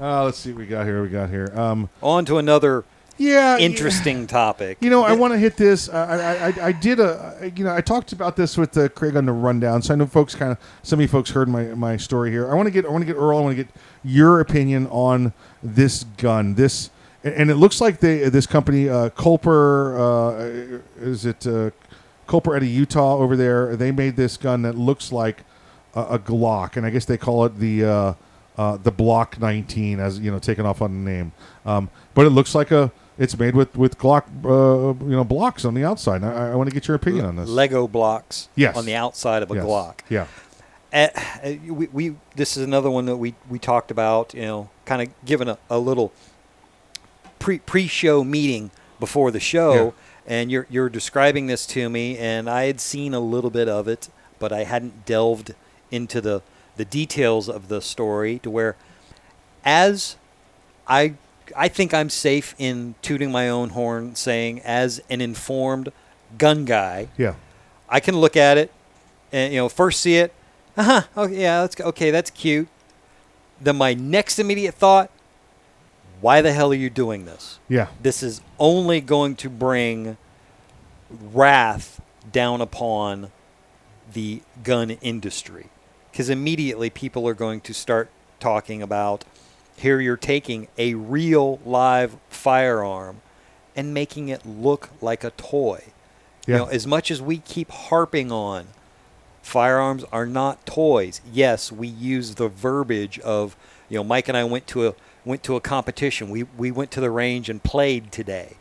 Uh, let's see what we got here. We got here. Um, On to another yeah, interesting topic. You know, I want to hit this. I, I, I, I did a, you know, I talked about this with uh, Craig on the rundown. So I know folks kind of, some of you folks heard my, my story here. I want to get, I want to get Earl. I want to get your opinion on this gun. This, and- and it looks like they, this company, uh, Culper, uh, is it uh, Culper out of Utah over there? They made this gun that looks like a, a Glock, and I guess they call it the. Uh, uh, the Block 19, as you know, taken off on the name, um, but it looks like a. It's made with with Glock, uh, you know, blocks on the outside. I, I want to get your opinion on this. Lego blocks Yes. on the outside of a Yes. Glock. Yeah. Uh, uh, we, we this is another one that we, we talked about, you know, kind of giving a, a little pre pre show meeting before the show, and you're you're describing this to me, and I had seen a little bit of it, but I hadn't delved into the the details of the story to where, as I I think I'm safe in tooting my own horn, saying as an informed gun guy, Yeah. I can look at it and you know first see it, uh huh, okay, yeah, that's okay, that's cute. Then my next immediate thought, why the hell are you doing this? Yeah. This is only going to bring wrath down upon the gun industry because immediately people are going to start talking about here you're taking a real live firearm and making it look like a toy. Yeah. You know, as much as we keep harping on firearms are not toys. Yes, we use the verbiage of, you know, Mike and I went to a went to a competition. We we went to the range and played today.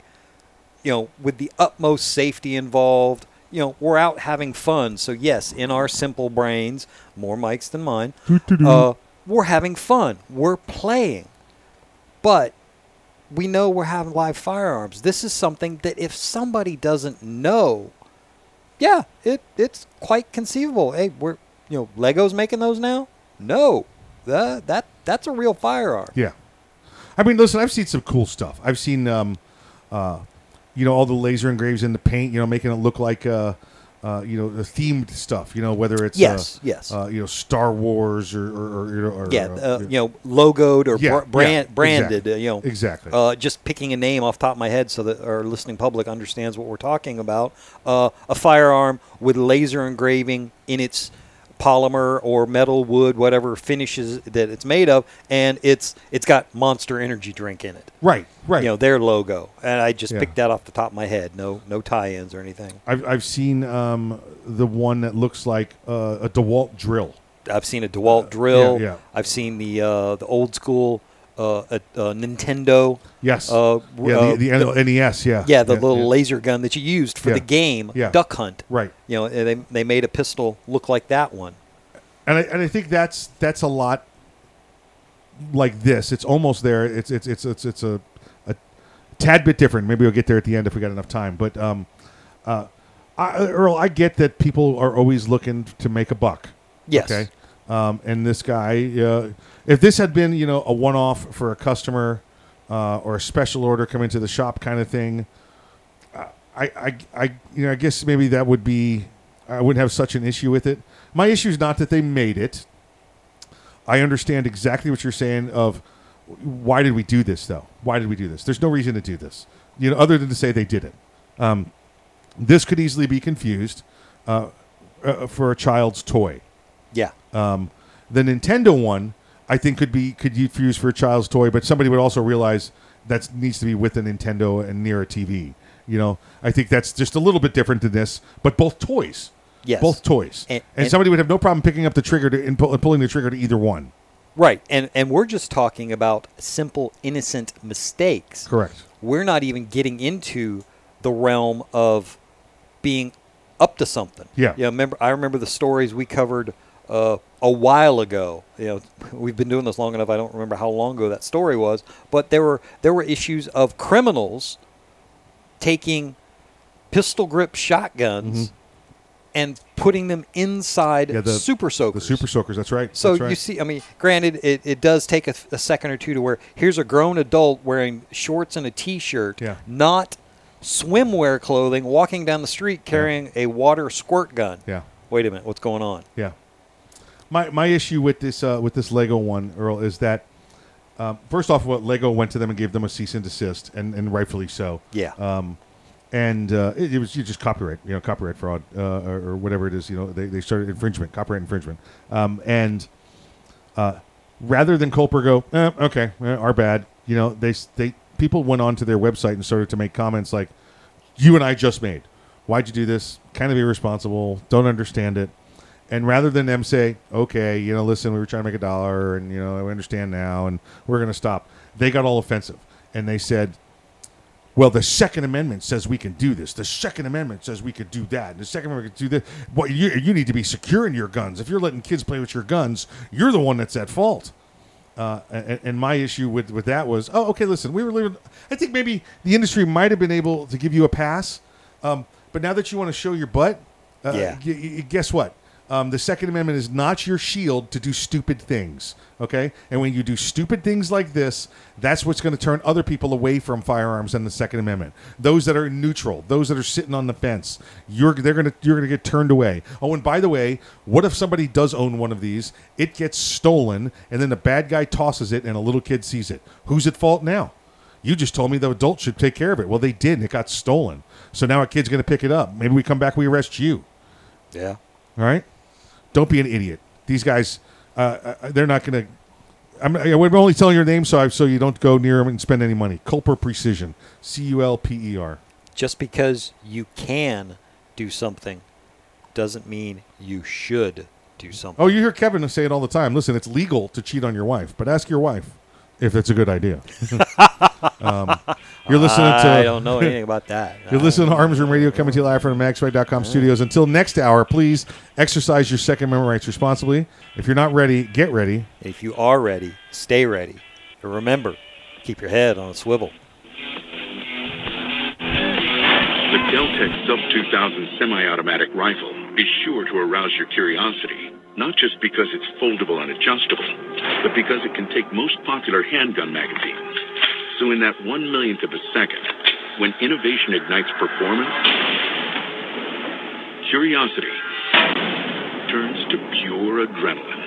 You know, with the utmost safety involved. You know, we're out having fun. So yes, in our simple brains, more mics than mine, uh, we're having fun. We're playing. But we know we're having live firearms. This is something that if somebody doesn't know, yeah, it it's quite conceivable. Hey, we're you know Legos making those now? No, that that that's a real firearm. Yeah. I mean, listen, I've seen some cool stuff. I've seen, um, uh, you know, all the laser engraves in the paint, you know, making it look like, uh, uh, you know, the themed stuff. You know, whether it's Yes, uh, yes. uh, you know, Star Wars or, or, or, you know, or Yeah, uh, uh, you know, logoed or Yeah, br- brand yeah, branded. exactly. Uh, you know, Exactly. Uh, just picking a name off the top of my head so that our listening public understands what we're talking about. Uh, a firearm with laser engraving in its polymer or metal, wood, whatever finishes that it's made of, and it's it's got Monster Energy drink in it. Right, right. You know their logo, and I just Yeah. picked that off the top of my head. No, no tie-ins or anything. I've, I've seen um, the one that looks like uh, a DeWalt drill. I've seen a DeWalt drill. Uh, yeah, yeah. I've seen the uh, the old school uh, uh, uh, Nintendo. Yes. Uh, Yeah, the- uh, the NES, yeah. Yeah, the Yeah, little yeah. laser gun that you used for Yeah. the game. Duck Hunt. Right. You know, they they made a pistol look like that one. and I, and I think that's that's a lot like this. It's almost there. It's it's it's it's it's a, a tad bit different. Maybe we'll get there at the end if we got enough time. But um, uh, I, Earl, I get that people are always looking to make a buck. Yes. Okay. Um, and this guy, uh, if this had been you know a one off for a customer uh, or a special order coming to the shop kind of thing, I, I, I, you know, I guess maybe that would be, I wouldn't have such an issue with it. My issue is not that they made it. I understand exactly what you're saying. Of why did we do this though? Why did we do this? There's no reason to do this, you know, other than to say they did it. Um, this could easily be confused uh, uh, for a child's toy. Um, the Nintendo one, I think, could be could be used for a child's toy, but somebody would also realize that needs to be with a Nintendo and near a TV. You know, I think that's just a little bit different than this, but both toys. Yes. Both toys. And- And, and- somebody would have no problem picking up the trigger to, and, pull, and pulling the trigger to either one. Right. And and we're just talking about simple innocent mistakes. Correct. We're not even getting into the realm of being up to something. Yeah. Yeah. Remember, I remember the stories we covered uh, a while ago. You know, we've been doing this long enough. I don't remember how long ago that story was, but there were there were issues of criminals taking pistol grip shotguns and putting them inside Mm-hmm. Yeah, the super soakers. The super soakers. That's right. So That's right. you see, I mean, granted, it, it does take a, a second or two to where here's a grown adult wearing shorts and a t-shirt, Yeah. not swimwear clothing, walking down the street carrying a water squirt gun. Yeah. Wait a minute, what's going on? Yeah. My my issue with this uh, with this Lego one, Earl, is that um, first off, what Lego went to them and gave them a cease and desist, and, and rightfully so. Yeah. Um, and uh, it, it was you just copyright, you know, copyright fraud uh, or, or whatever it is. You know, they, they started infringement, copyright infringement, um, and uh, rather than Culper go, eh, okay, eh, our bad. You know, they they people went onto their website and started to make comments like, "You and I just made. Why'd you do this? Kind of irresponsible. Don't understand it." And rather than them say, "Okay, you know, listen, we were trying to make a dollar, and you know, I understand now, and we're going to stop," they got all offensive and they said, well, the Second Amendment says we can do this. The Second Amendment says we could do that. And the Second Amendment can do this. Well, you, you need to be securing your guns. If you're letting kids play with your guns, you're the one that's at fault. Uh, and, and my issue with, with that was, oh, okay, listen, we were living. I think maybe the industry might have been able to give you a pass, um, but now that you want to show your butt, uh, Yeah. y- y- guess what? Um, the Second Amendment is not your shield to do stupid things. Okay, and when you do stupid things like this, that's what's going to turn other people away from firearms and the Second Amendment. Those that are neutral, those that are sitting on the fence, you're they're going to you're going to get turned away. Oh, and by the way, what if somebody does own one of these? It gets stolen, and then the bad guy tosses it, and a little kid sees it. Who's at fault now? You just told me the adult should take care of it. Well, they did, and it got stolen. So now a kid's going to pick it up. Maybe we come back, we arrest you. Yeah. All right. Don't be an idiot. These guys, uh, uh, they're not going to. I'm, I'm only telling your name so I, so you don't go near them and spend any money. Culper Precision, C U L P E R. Just because you can do something doesn't mean you should do something. Oh, you hear Kevin say it all the time. Listen, it's legal to cheat on your wife, but ask your wife if that's a good idea. <laughs> um, you're listening to. I don't know anything about that. <laughs> You're listening to Arms Room Radio coming to you live from the magswag.com studios. Until next hour, please exercise your Second Amendment rights responsibly. If you're not ready, get ready. If you are ready, stay ready. And remember, keep your head on a swivel. The Keltec Sub 2000 semi-automatic rifle is sure to arouse your curiosity, not just because it's foldable and adjustable, but because it can take most popular handgun magazines. So in that one millionth of a second, when innovation ignites performance, curiosity turns to pure adrenaline.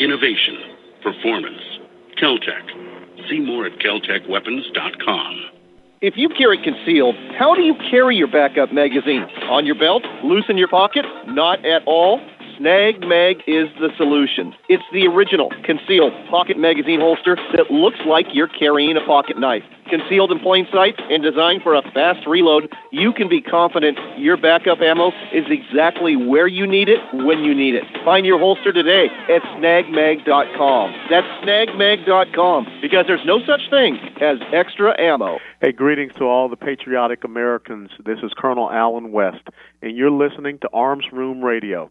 Innovation, performance, Keltec. See more at keltecweapons.com. If you carry concealed, how do you carry your backup magazine? On your belt? Loose in your pocket? Not at all? Snag Mag is the solution. It's the original concealed pocket magazine holster that looks like you're carrying a pocket knife. Concealed in plain sight and designed for a fast reload, you can be confident your backup ammo is exactly where you need it when you need it. Find your holster today at snagmag.com. That's snagmag.com because there's no such thing as extra ammo. Hey, greetings to all the patriotic Americans. This is Colonel Allen West, and you're listening to Arms Room Radio.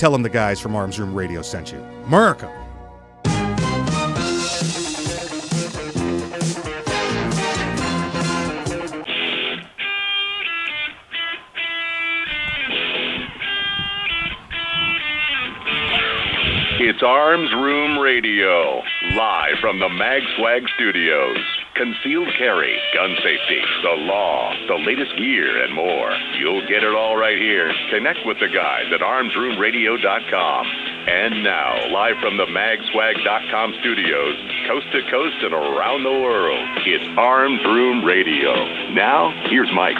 Tell them the guys from Arms Room Radio sent you. America. It's Arms Room Radio, live from the MagSwag studios. Concealed carry, gun safety, the law, the latest gear, and more. You'll get it all right here. Connect with the guys at armsroomradio.com. And now, live from the magswag.com studios, coast to coast and around the world, it's Arms Room Radio. Now, here's Mike.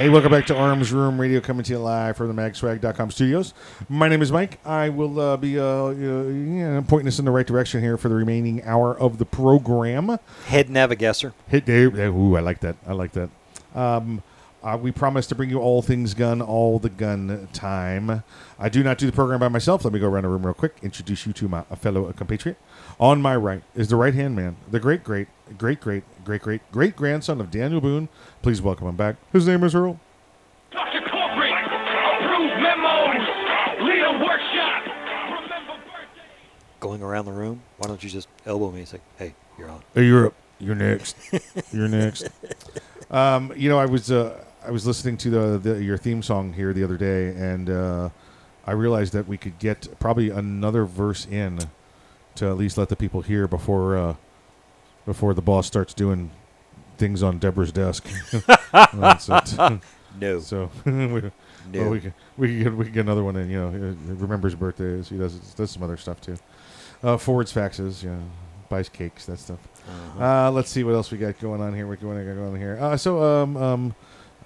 Hey, welcome back to Arms Room Radio, coming to you live from the magswag.com studios. My name is Mike. I will uh, be uh, uh, yeah, pointing us in the right direction here for the remaining hour of the program. Head navigator. Hit Dave. Ooh, I like that. I like that. Um, uh, we promise to bring you all things gun, all the gun time. I do not do the program by myself. Let me go around the room real quick, introduce you to my a fellow compatriot. On my right is the right hand man, the great, great, great, great, great, great, great grandson of Daniel Boone. Please welcome him back. His name is Earl. Dr. Corporate, approved memos, leader workshop. Going around the room, why don't you just elbow me and say, hey, you're on. Hey, you're up. You're next. you're next. <laughs> Um, you know, I was uh, I was listening to the, the your theme song here the other day, and uh, I realized that we could get probably another verse in to at least let the people hear before uh, before the boss starts doing things on Deborah's desk. <laughs> That's it. <laughs> No. So <laughs> we, No. well, we can we can get, we can get another one in. You know, uh, remember his birthdays. He does does some other stuff too. Uh, forwards faxes. Yeah, buys cakes. That stuff. Uh-huh. Uh, let's see what else we got going on here. What going on going on here? Uh, so um um.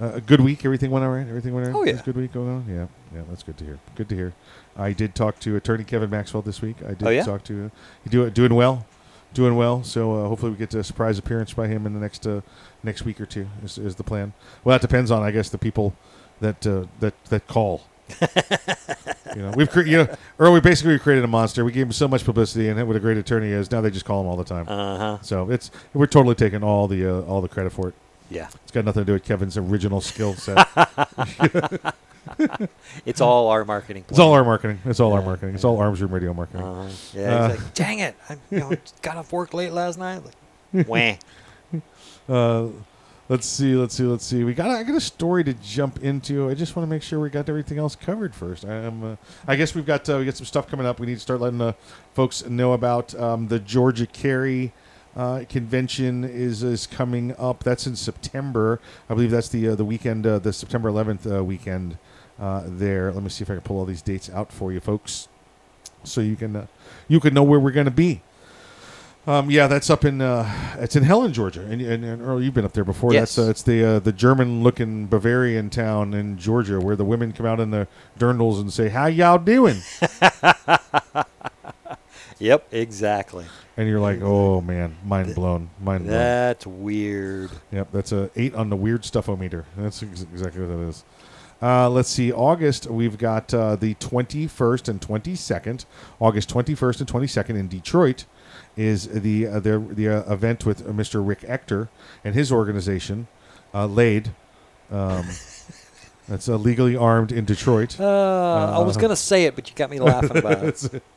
Uh, a good week. Everything went all right. Everything went all right. Oh, yeah. good week going on. Yeah, yeah. That's good to hear. Good to hear. I did talk to Attorney Kevin Maxwell this week. I did Oh, yeah? talk to. you do doing well, doing well. So uh, hopefully we get a surprise appearance by him in the next uh, next week or two. Is, is the plan? Well, that depends on I guess the people that uh, that that call. you know, we've cre- you know, Earl. We basically created a monster. We gave him so much publicity and what a great attorney he is. Now they just call him all the time. Uh-huh. So it's we're totally taking all the uh, all the credit for it. Yeah. it's got nothing to do with Kevin's original skill set. <laughs> <laughs> It's all our marketing. It's all our marketing. It's all our marketing. It's all Arms Room Radio marketing. Uh-huh. Yeah, Uh, like, dang it, I <laughs> you know, got off work late last night. Like, wah. <laughs> Uh, Let's see, let's see, let's see. We got I got a story to jump into. I just want to make sure we got everything else covered first. I am, uh, I guess we've got uh, we got some stuff coming up. We need to start letting the folks know about um, the Georgia Carry uh, convention is is coming up. That's in September. I believe that's the uh, the weekend, uh, the September 11th uh, weekend. Uh, there. Let me see if I can pull all these dates out for you, folks, so you can uh, you can know where we're going to be. Um, yeah, that's up in uh, it's in Helen, Georgia, and, and, and Earl, you've been up there before. Yes. That's uh, it's the uh, the German-looking Bavarian town in Georgia where the women come out in the dirndls and say, "How y'all doing?" <laughs> Yep, exactly. and you're like, "Oh man, mind blown, mind blown." That's weird. Yep, that's a eight on the weird stuffometer. That's ex- exactly what that is. Uh, let's see. August, we've got uh, the 21st and 22nd. August 21st and 22nd in Detroit is the uh, the, the uh, event with uh, Mr. Rick Ector and his organization, uh, LAID. Um, <laughs> that's uh, legally armed in Detroit. Uh, I was going to say it, but you got me laughing about it. It. <laughs>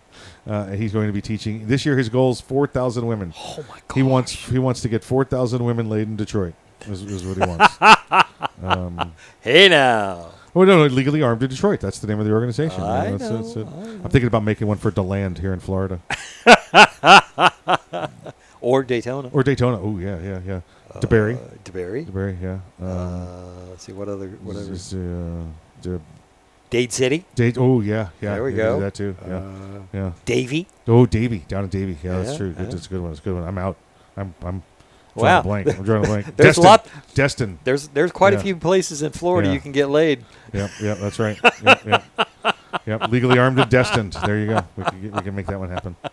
Uh, he's going to be teaching this year. His goal is four thousand women. Oh my god! He wants he wants to get four thousand women laid in Detroit. Is, is what he wants. <laughs> um, Hey now. Oh no, no, legally armed in Detroit. That's the name of the organization. I That's- know, that's it. I I'm thinking about making one for Deland here in Florida. <laughs> or Daytona. Or Daytona. Oh yeah, yeah, yeah. DeBary. Uh, DeBary. DeBary. Yeah. Um, Uh, let's see what other whatever. is, uh, De- Dade City. Dade. Oh yeah, yeah. There we yeah, go. That too. Yeah. Uh, yeah. Davie. Oh, Davie down in Davie. Yeah, that's Yeah, true. Good. yeah. That's a good one. It's a good one. I'm out. I'm. I'm. Wow. Blank. I'm drawing a blank. <laughs> There's Destin. a lot. Destin. There's there's quite Yeah. a few places in Florida Yeah. you can get laid. Yep, yep, that's right. Yep, yep. yep, legally armed and destined. There you go. We can, get, we can make that one happen. <laughs>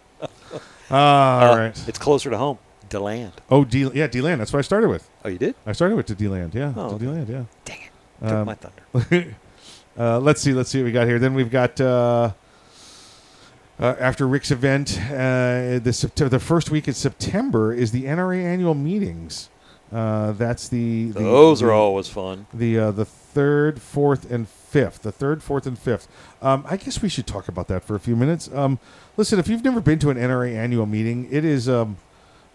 Uh, Uh, right. It's closer to home. Deland. Oh, D, yeah, D-Land. That's what I started with. Oh, you did? I started with the D-Land. Yeah, Oh, okay. D-Land. Yeah. Dang it. Took my thunder. <laughs> uh, let's see. Let's see what we got here. Then we've got uh, after Rick's event, uh, the the first week in September is the NRA annual meetings. Uh, that's the, the Those are always fun. The uh, the third, fourth, and fifth. The third, fourth, and fifth. Um, I guess we should talk about that for a few minutes. Um, listen, if you've never been to an NRA annual meeting, it is um,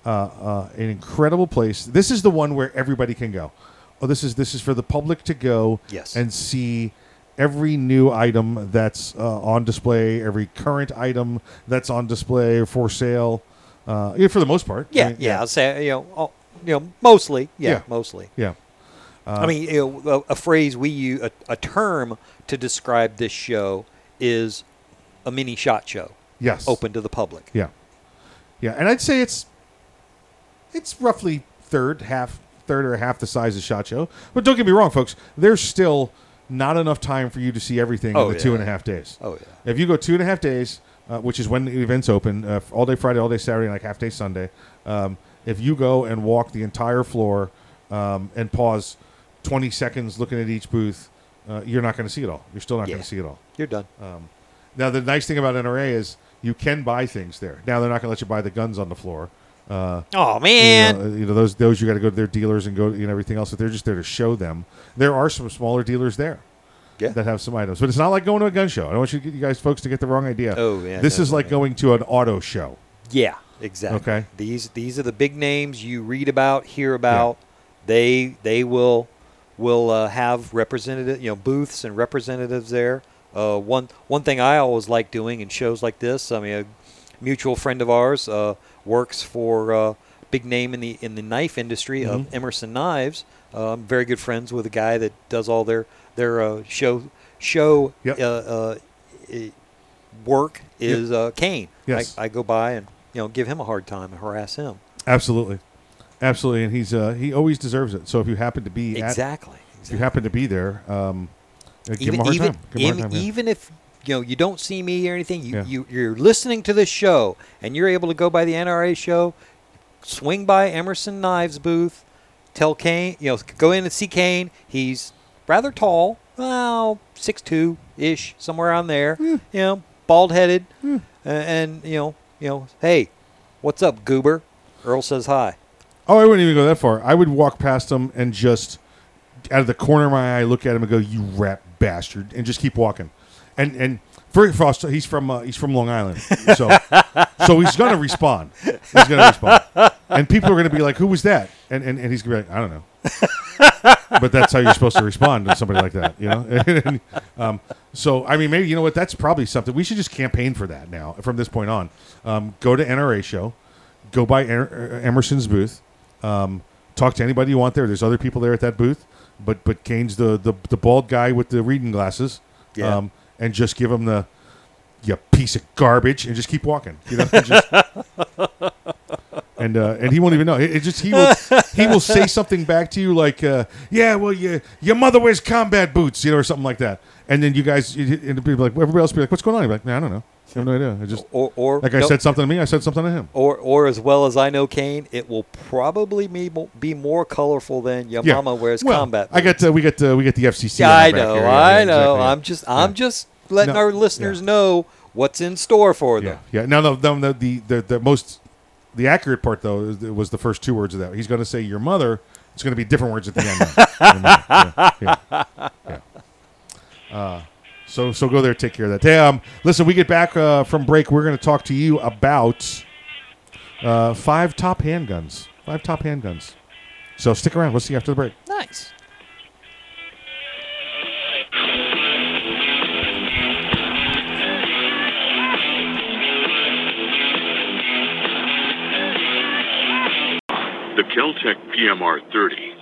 uh, uh, an incredible place. This is the one where everybody can go. Oh, this is this is for the public to go Yes. and see every new item that's uh, on display, every current item that's on display or for sale. Uh, yeah, for the most part. I Yeah, mean, yeah. I'll say you know, all, you know, mostly. Yeah, Yeah. mostly. Yeah. I mean, you know, a, a phrase we use, a, a term to describe this show is a mini shot show. Yes. Open to the public. Yeah, yeah, and I'd say it's it's roughly third, half, third or half the size of Shot Show. But don't get me wrong, folks. There's still not enough time for you to see everything Oh, in the yeah. two and a half days. Oh, yeah. If you go two and a half days, uh, which is when the events open, uh, all day Friday, all day Saturday, and like half day Sunday. Um, if you go and walk the entire floor um, and pause 20 seconds looking at each booth, uh, you're not going to see it all. You're still not going to see it all. You're done. Um, now, the nice thing about NRA is you can buy things there. Now, they're not going to let you buy the guns on the floor. Uh, Aw, you man. know, you know, those those you got to go to their dealers and go you know everything else. But they're just there to show them. There are some smaller dealers there. Yeah. That have some items, but it's not like going to a gun show. I don't want you, you guys folks to get the wrong idea. Oh, yeah, This no, is no, like going to an auto show. Yeah, exactly. Okay. These these are the big names you read about, hear about. They they will will uh, have representative you know booths and representatives there. Uh, one one thing I always like doing in shows like this. I mean, a mutual friend of ours uh, works for uh, big name in the in the knife industry Mhm. of Emerson Knives. Uh, very good friends with a guy that does all their their uh, show show uh, uh, work is uh, Kane. Yes. I, I go by and you know give him a hard time and harass him. Absolutely, absolutely, and he's uh, he always deserves it. So if you happen to be at- Exactly, if you happen to be there, um, give even him a hard even time. Give him a hard time, yeah. even if you know you don't see me or anything, you, Yeah. you you're listening to this show and you're able to go by the NRA show, swing by Emerson Knives booth, tell Kane, you know, go in and see Kane. He's rather tall, well, six two ish, somewhere around there. Hmm. You know, bald headed, and, hmm. uh, and you know, you know, hey, what's up, goober? Earl says hi. Oh, I wouldn't even go that far. I would walk past him and just, out of the corner of my eye, look at him and go, "You rat bastard," and just keep walking. And and For Frost, he's from uh, he's from Long Island, so <laughs> so he's gonna respond. He's gonna respond, and people are gonna be like, "Who was that?" And and, and he's gonna be like, "I don't know." but that's how you're supposed to respond to somebody like that, you know. <laughs> And, um, so I mean, maybe you know what? That's probably something we should just campaign for that now from this point on. Um, go to NRA show, go by Er- Emerson's booth, um, talk to anybody you want there. There's other people there at that booth, but but Kane's the the, the bald guy with the reading glasses, Yeah. um, and just give him the you piece of garbage and just keep walking. You know, and, just- <laughs> and uh, and he won't even know. It, it just he will he will say <laughs> something back to you like, uh, "Yeah, well, your your mother wears combat boots," you know, or something like that. And then you guys, and people like, everybody else will be like, "What's going on?" You're like, "Nah, I don't know. I have no idea. I just or, or like I said something to me, I said something to him. Or, or as well as I know, Kane, it will probably be, mo- be more colorful than your Yeah. mama wears Well, combat. I got uh, we got uh, we got the FCC. Yeah, I know. I yeah, know. exactly. I'm just, I'm Yeah. just letting No, our listeners know what's in store for them. Yeah. Now, the, the, the, the, the most, the accurate part, though, is, was the first two words of that. He's going to say your mother. It's going to be different words at the end. <laughs> yeah. yeah. yeah. Uh, so, so go there, take care of that. Hey, um, listen, we get back uh, from break. We're going to talk to you about uh, five top handguns. Five top handguns. So stick around. We'll see you after the break. Nice. The Keltec PMR 30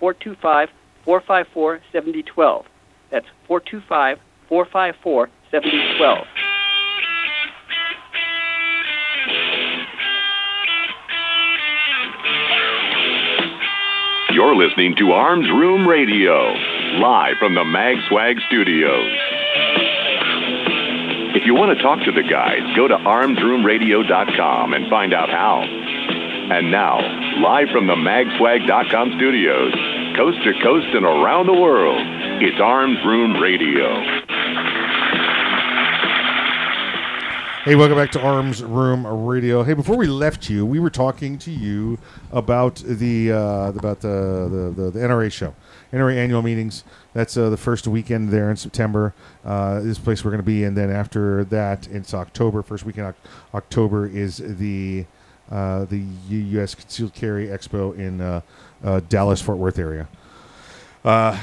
425 454 7012. That's 425 454 7012. You're listening to Arms Room Radio, live from the Mag Swag studios. If you want to talk to the guys, go to armsroomradio.com and find out how. And now, live from the magswag.com studios, coast to coast and around the world, it's Arms Room Radio. Hey, welcome back to Arms Room Radio. Hey, before we left you, we were talking to you about the uh, about the, the, the, the NRA show, NRA annual meetings. That's uh, the first weekend there in September. Uh, this place we're going to be, and then after that, it's October. First weekend Oc- October is the uh, the U.S. Concealed Carry Expo in uh, Dallas Fort Worth area. Uh,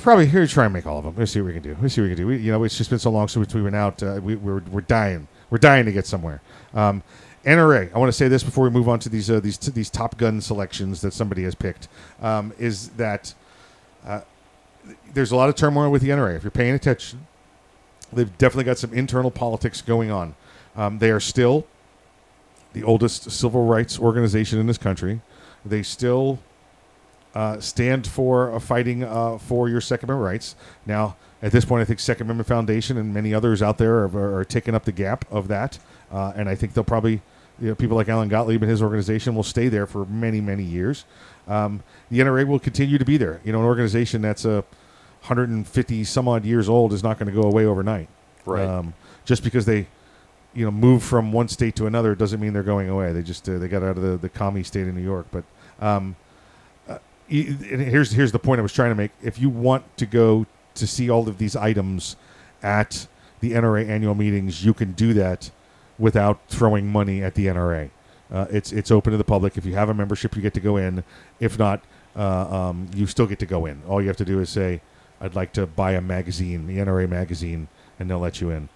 probably here try and make all of them. Let's see what we can do. Let's see what we can do. We, you know, it's just been so long since we went out. Uh, we, we're, we're dying. We're dying to get somewhere. Um, NRA. I want to say this before we move on to these uh, these these Top Gun selections that somebody has picked. Um, is that uh, there's a lot of turmoil with the NRA. If you're paying attention, they've definitely got some internal politics going on. Um, they are still the oldest civil rights organization in this country. They still uh, stand for fighting uh, for your Second Amendment rights. Now, at this point, I think Second Amendment Foundation and many others out there are, are taking up the gap of that, uh, and I think they'll probably, you know, people like Alan Gottlieb and his organization will stay there for many, many years. Um, the NRA will continue to be there. You know, an organization that's a 150 some odd years old is not going to go away overnight. Right. Um, just because they, you know, move from one state to another doesn't mean they're going away. They just uh, they got out of the the commie state of New York. But um, uh, here's here's the point I was trying to make. If you want to go to see all of these items at the NRA annual meetings, you can do that without throwing money at the NRA. Uh, it's it's open to the public. If you have a membership, you get to go in. If not, uh, um, you still get to go in. All you have to do is say, "I'd like to buy a magazine, the NRA magazine," and they'll let you in.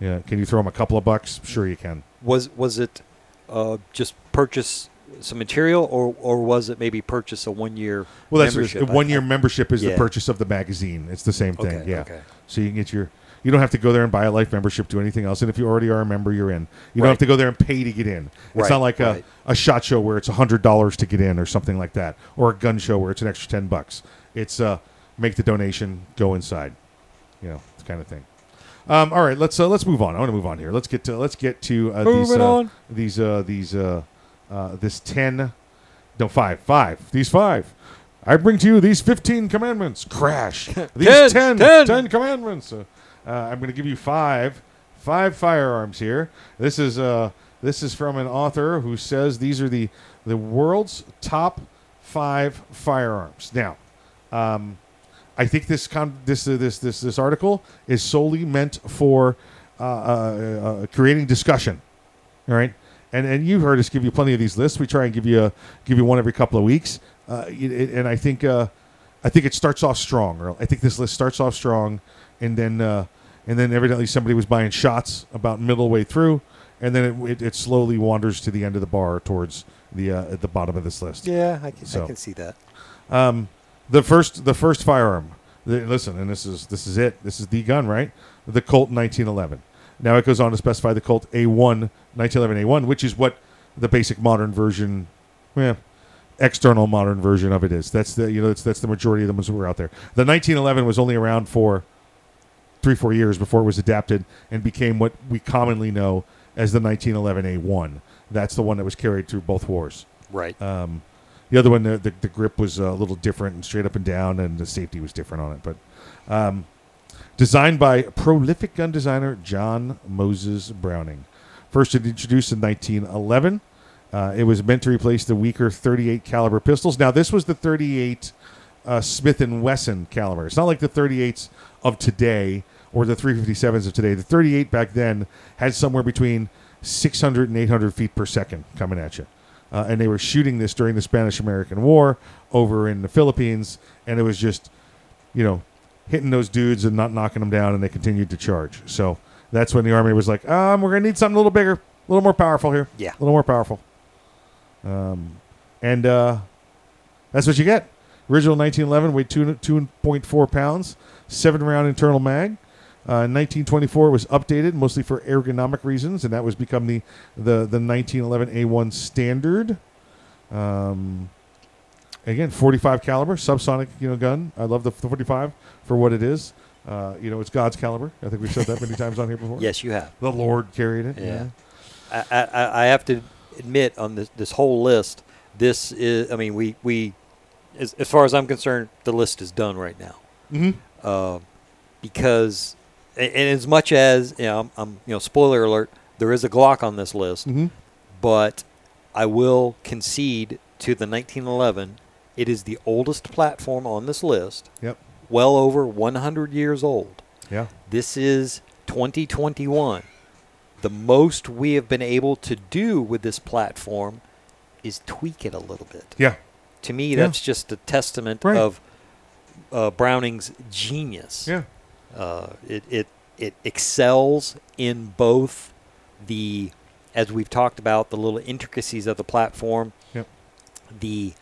Yeah, can you throw them a couple of bucks? Sure, you can. Was was it uh, just purchase some material, or or was it maybe purchase a one year? Well, that's membership? the one year membership is Yeah. the purchase of the magazine. It's the same thing. Okay, yeah. okay. So you can get your. You don't have to go there and buy a life membership, do anything else. And if you already are a member, you're in. You don't have to go there and pay to get in. It's Right, not like right. a, a shot show where it's hundred dollars to get in or something like that, or a gun show where it's an extra ten bucks. It's uh, make the donation, go inside. You know, kind of thing. Um, all right, let's uh, let's move on. I want to move on here. Let's get to let's get to uh, these uh, on. these uh, these uh, this ten no five five these five. I bring to you these fifteen commandments. Crash. <laughs> These Ten, 10, ten. 10 commandments. Uh, uh, I'm going to give you five five firearms here. This is uh this is from an author who says these are the the world's top five firearms. Now, um, I think this con- this uh, this this this article is solely meant for uh, uh, creating discussion. All right, and and you've heard us give you plenty of these lists. We try and give you a, give you one every couple of weeks. Uh, and I think uh, I think it starts off strong. Earl. I think this list starts off strong, and then uh, and then evidently somebody was buying shots about middle way through, and then it, it, it slowly wanders to the end of the bar towards the uh, at the bottom of this list. Yeah, I can, I can see that. Um, the first the first firearm. The, listen, and this is this is it. This is the gun, right? The Colt 1911. Now it goes on to specify the Colt A1 1911 A1, which is what the basic modern version, yeah, external modern version of it is. That's the you know that's that's the majority of the ones that were out there. The 1911 was only around for three four years before it was adapted and became what we commonly know as the 1911 A1. That's the one that was carried through both wars. Right. Um, the other one, the, the, the grip was a little different and straight up and down, and the safety was different on it. But um, designed by prolific gun designer John Moses Browning. First introduced in 1911, uh, it was meant to replace the weaker 38 caliber pistols. Now this was the 38 uh, Smith and Wesson caliber. It's not like the 38s of today or the 357s of today. The 38 back then had somewhere between 600 and 800 feet per second coming at you. Uh, and they were shooting this during the Spanish American War over in the Philippines, and it was just, you know, hitting those dudes and not knocking them down, and they continued to charge. So that's when the army was like, um, we're going to need something a little bigger, a little more powerful here. Yeah. A little more powerful. Um, and uh, that's what you get. Original 1911 weighed two, 2.4 pounds, seven round internal mag. Uh, 1924 was updated mostly for ergonomic reasons, and that was become the the the 1911 A1 standard. Um, again, 45 caliber subsonic, you know, gun. I love the 45 for what it is. Uh, you know, it's God's caliber. I think we've said that many <laughs> times on here before. Yes, you have. The Lord carried it. Yeah. I, I, I have to admit on this this whole list, this is. I mean, we we, as, as far as I'm concerned, the list is done right now. Mhm. Uh, because, and, and as much as you know, I'm, I'm you know, spoiler alert, there is a Glock on this list, Mhm. but I will concede to the 1911. It is the oldest platform on this list. Yep. Well over 100 years old. Yeah. This is 2021. The most we have been able to do with this platform is tweak it a little bit. Yeah. To me, Yeah. that's just a testament Right. of uh, Browning's genius. Yeah. Uh, it, it, it excels in both the, as we've talked about, the little intricacies of the platform, Yep. the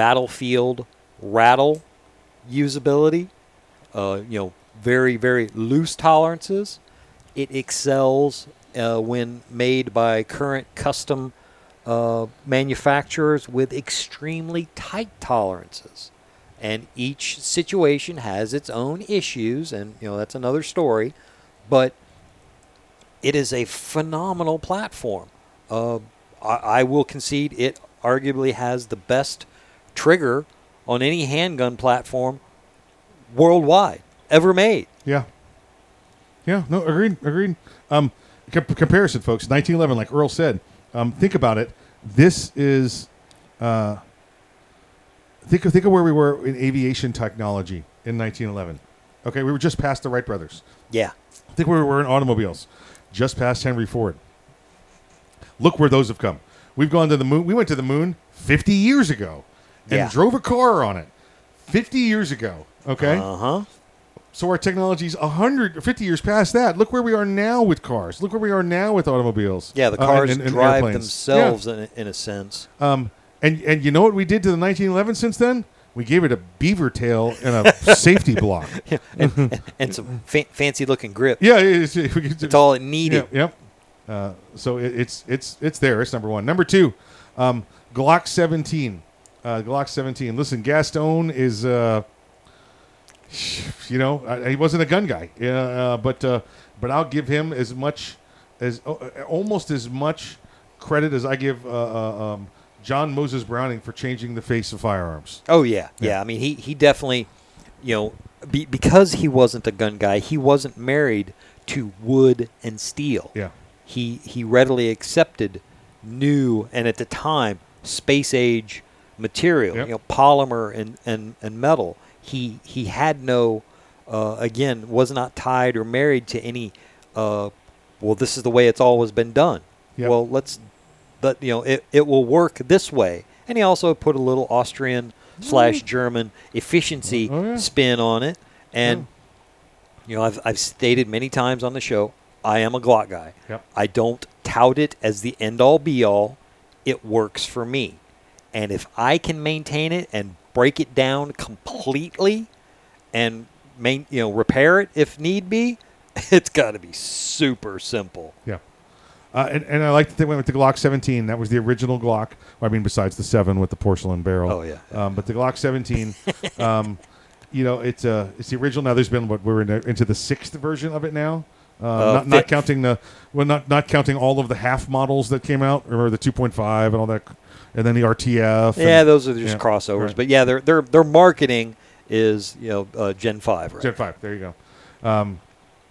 battlefield rattle usability, uh, you know, very, very loose tolerances. It excels uh, when made by current custom uh, manufacturers with extremely tight tolerances. And each situation has its own issues, and you know that's another story. But it is a phenomenal platform. Uh, I, I will concede it arguably has the best trigger on any handgun platform worldwide ever made. Yeah. Yeah. No. Agreed. Agreed. Um, com- comparison, folks. 1911, like Earl said. Um, think about it. This is. Uh, think of think of where we were in aviation technology in 1911. Okay, we were just past the Wright brothers. Yeah. I think where we were in automobiles, just past Henry Ford. Look where those have come. We've gone to the moon. We went to the moon 50 years ago, and Yeah. drove a car on it 50 years ago. Okay. Uh huh. So our technology's 100 or 50 years past that. Look where we are now with cars. Look where we are now with automobiles. Yeah, the uh, cars and- and drive airplanes. themselves in, a, in a sense. Um, and and you know what we did to the 1911 since then? We gave it a beaver tail and a <laughs> safety block. <laughs> Yeah, and, and, some fa- fancy looking grip. Yeah, it's, it's, <laughs> It's all it needed. Yep. yep. Uh, so it, it's it's it's there. It's number one. Number two, um, Glock 17. Uh, Glock 17. Listen, Gaston is, uh, you know, uh, he wasn't a gun guy. Uh, but uh, but I'll give him as much as uh, almost as much credit as I give uh, uh, um, John Moses Browning for changing the face of firearms. Oh yeah, yeah. Yeah. I mean, he he definitely, you know, be, because he wasn't a gun guy, he wasn't married to wood and steel. Yeah. He he readily accepted new and at the time space age material, Yep. you know, polymer and, and, and metal. He he had no, uh, again, was not tied or married to any. Uh, well, this is the way it's always been done. Yep. Well, let's, but you know, it, it will work this way. And he also put a little Austrian slash German efficiency Oh, yeah. spin on it. And you know, I've I've stated many times on the show, I am a Glock guy. Yep. I don't tout it as the end all be all. It works for me. And if I can maintain it and break it down completely and main, you know, repair it if need be, <laughs> it's got to be super simple. Yeah. Uh, and, and I like that they went with the Glock 17. That was the original Glock. Well, I mean, besides the seven with the porcelain barrel. Oh, yeah. Um, but the Glock 17, <laughs> um, you know, it's uh, it's the original. Now there's been what we're in, into the sixth version of it now. Uh, Uh, not, not counting the well, not not counting all of the half models that came out, or the 2.5 and all that, and then the RTF. Yeah, and- those are just yeah, crossovers. right. But yeah, their their their marketing is you know uh, Gen five, right? Gen 5. There you go. Um,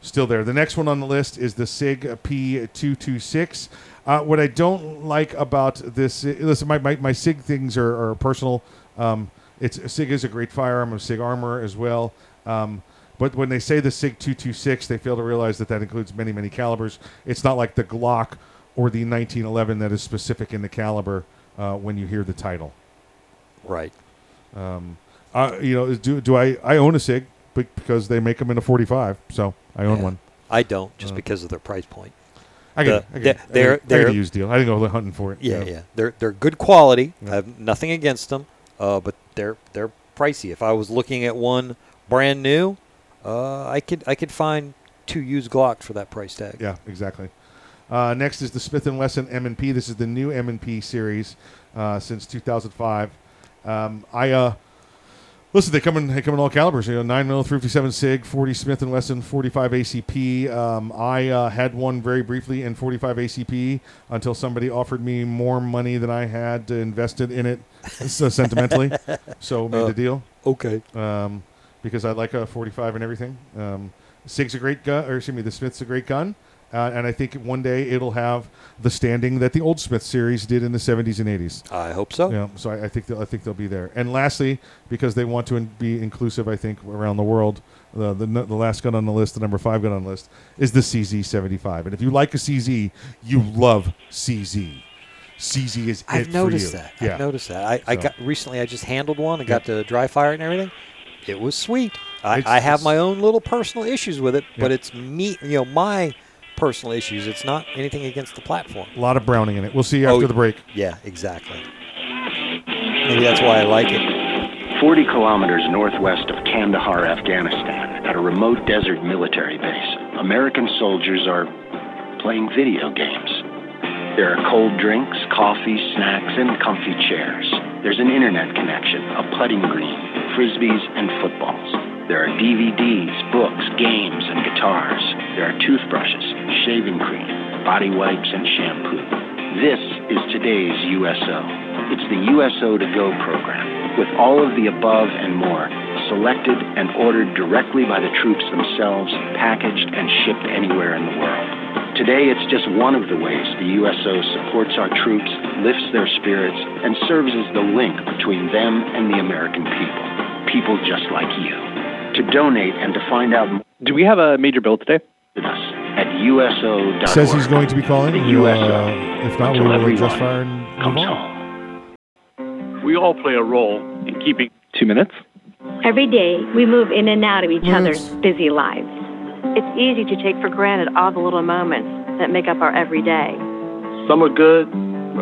still there. The next one on the list is the SIG P226. Uh, what I don't like about this, listen, my, my, my SIG things are, are personal. Um, it's SIG is a great firearm, of SIG armor as well. Um, but when they say the SIG 226, they fail to realize that that includes many, many calibers. It's not like the Glock or the 1911 that is specific in the caliber uh, when you hear the title. Right. Um, uh, you know, do do I I own a Sig because they make them in a 45, so I own Yeah. one. I don't just Uh, because of their price point. I get, The- I get. I they're. I get they're a used deal. I didn't go hunting for it. Yeah, yeah. They're they're good quality. Yeah. I have nothing against them, uh, but their their pricey. If I was looking at one brand new, uh, I could I could find two used Glocks for that price tag. Yeah, exactly. Uh, next is the Smith and Wesson M&P. This is the new M&P series uh, since 2005. Um, I uh, listen. They come in. They come in all calibers. You know, nine mm 357 Sig, 40 Smith and Wesson, 45 ACP. Um, I uh, had one very briefly in 45 ACP until somebody offered me more money than I had invested in it, <laughs> so sentimentally. so made Uh, the deal. okay. Um, because I like a 45 and everything. Um, Sig's a great gun, or excuse me, the Smith's a great gun. Uh, and I think one day it'll have the standing that the old Smith series did in the 70s and 80s. I hope so. Yeah, so I, I think they'll, I think they'll be there. And lastly, because they want to in, be inclusive, I think around the world, the, the the last gun on the list, the number five gun on the list, is the CZ75. And if you like a CZ, you love CZ. CZ is I've it noticed for you. that. Yeah. I've noticed that. I, I got recently. I just handled one. I got to dry fire and everything. It was sweet. I, I have my own little personal issues with it, but it's me. You know, my personal issues. It's not anything against the platform. A lot of Browning in it. We'll see you after Oh, the break. Yeah, exactly. Maybe that's why I like it. 40 kilometers northwest of Kandahar, Afghanistan, at a remote desert military base, American soldiers are playing video games. There are cold drinks, coffee, snacks, and comfy chairs. There's an internet connection, a putting green, frisbees, and footballs. There are DVDs, books, games, and guitars. There are toothbrushes, shaving cream, body wipes, and shampoo. This is today's USO. It's the USO to Go program, with all of the above and more, selected and ordered directly by the troops themselves, packaged and shipped anywhere in the world. Today, it's just one of the ways the USO supports our troops, lifts their spirits, and serves as the link between them and the American people. People just like you. To donate and to find out more, Do we have a major bill today? visit us at USO. Says he's going to be calling. The We'll, USO. uh, if not, we Until will everyone adjust fire and move comes on. home. We all play a role in keeping. Two minutes. Every day, we move in and out of each other's busy lives. It's easy to take for granted all the little moments that make up our everyday. Some are good,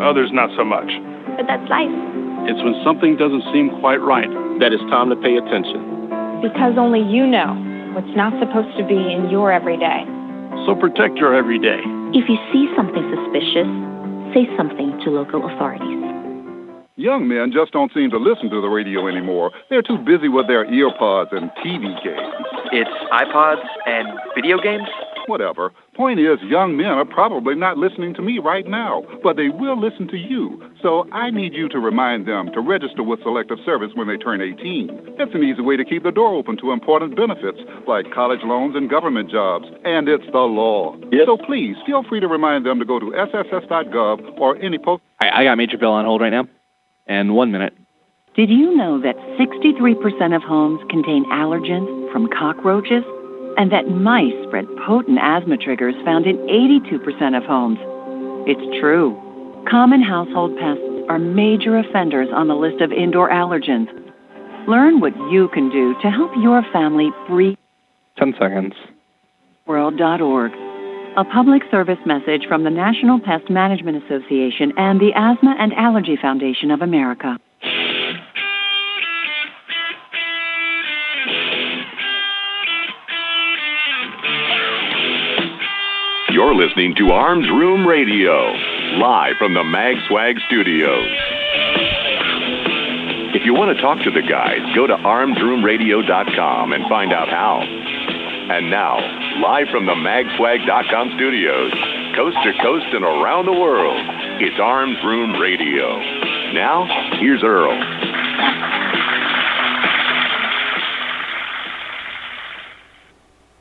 others not so much. But that's life. It's when something doesn't seem quite right that it's time to pay attention. Because only you know what's not supposed to be in your everyday. So protect your everyday. If you see something suspicious, say something to local authorities. Young men just don't seem to listen to the radio anymore. They're too busy with their earpods and TV games. It's iPods and video games? Whatever. Point is, young men are probably not listening to me right now, but they will listen to you. So I need you to remind them to register with Selective Service when they turn 18. It's an easy way to keep the door open to important benefits like college loans and government jobs, and it's the law. So please feel free to remind them to go to sss.gov or any post. I, I got Major Bill on hold right now. And one minute. Did you know that 63% of homes contain allergens from cockroaches? And that mice spread potent asthma triggers found in 82% of homes? It's true. Common household pests are major offenders on the list of indoor allergens. Learn what you can do to help your family breathe. Ten seconds. World.org. A public service message from the National Pest Management Association and the Asthma and Allergy Foundation of America. You're listening to Arms Room Radio, live from the Mag Swag Studios. If you want to talk to the guys, go to armsroomradio.com and find out how. And now, live from the magswag.com studios, coast to coast and around the world, it's Arms Room Radio. Now, here's Earl.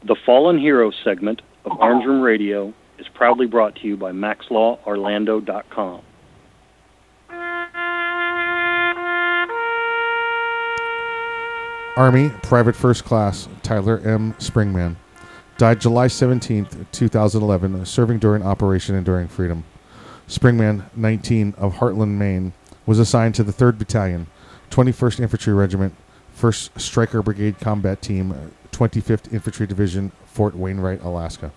The Fallen Hero segment of Arms Room Radio is proudly brought to you by MaxLawOrlando.com. Army Private First Class Tyler M. Springman died July 17, 2011, serving during Operation Enduring Freedom. Springman, 19, of Hartland, Maine, was assigned to the 3rd Battalion, 21st Infantry Regiment, 1st Stryker Brigade Combat Team, 25th Infantry Division, Fort Wainwright, Alaska.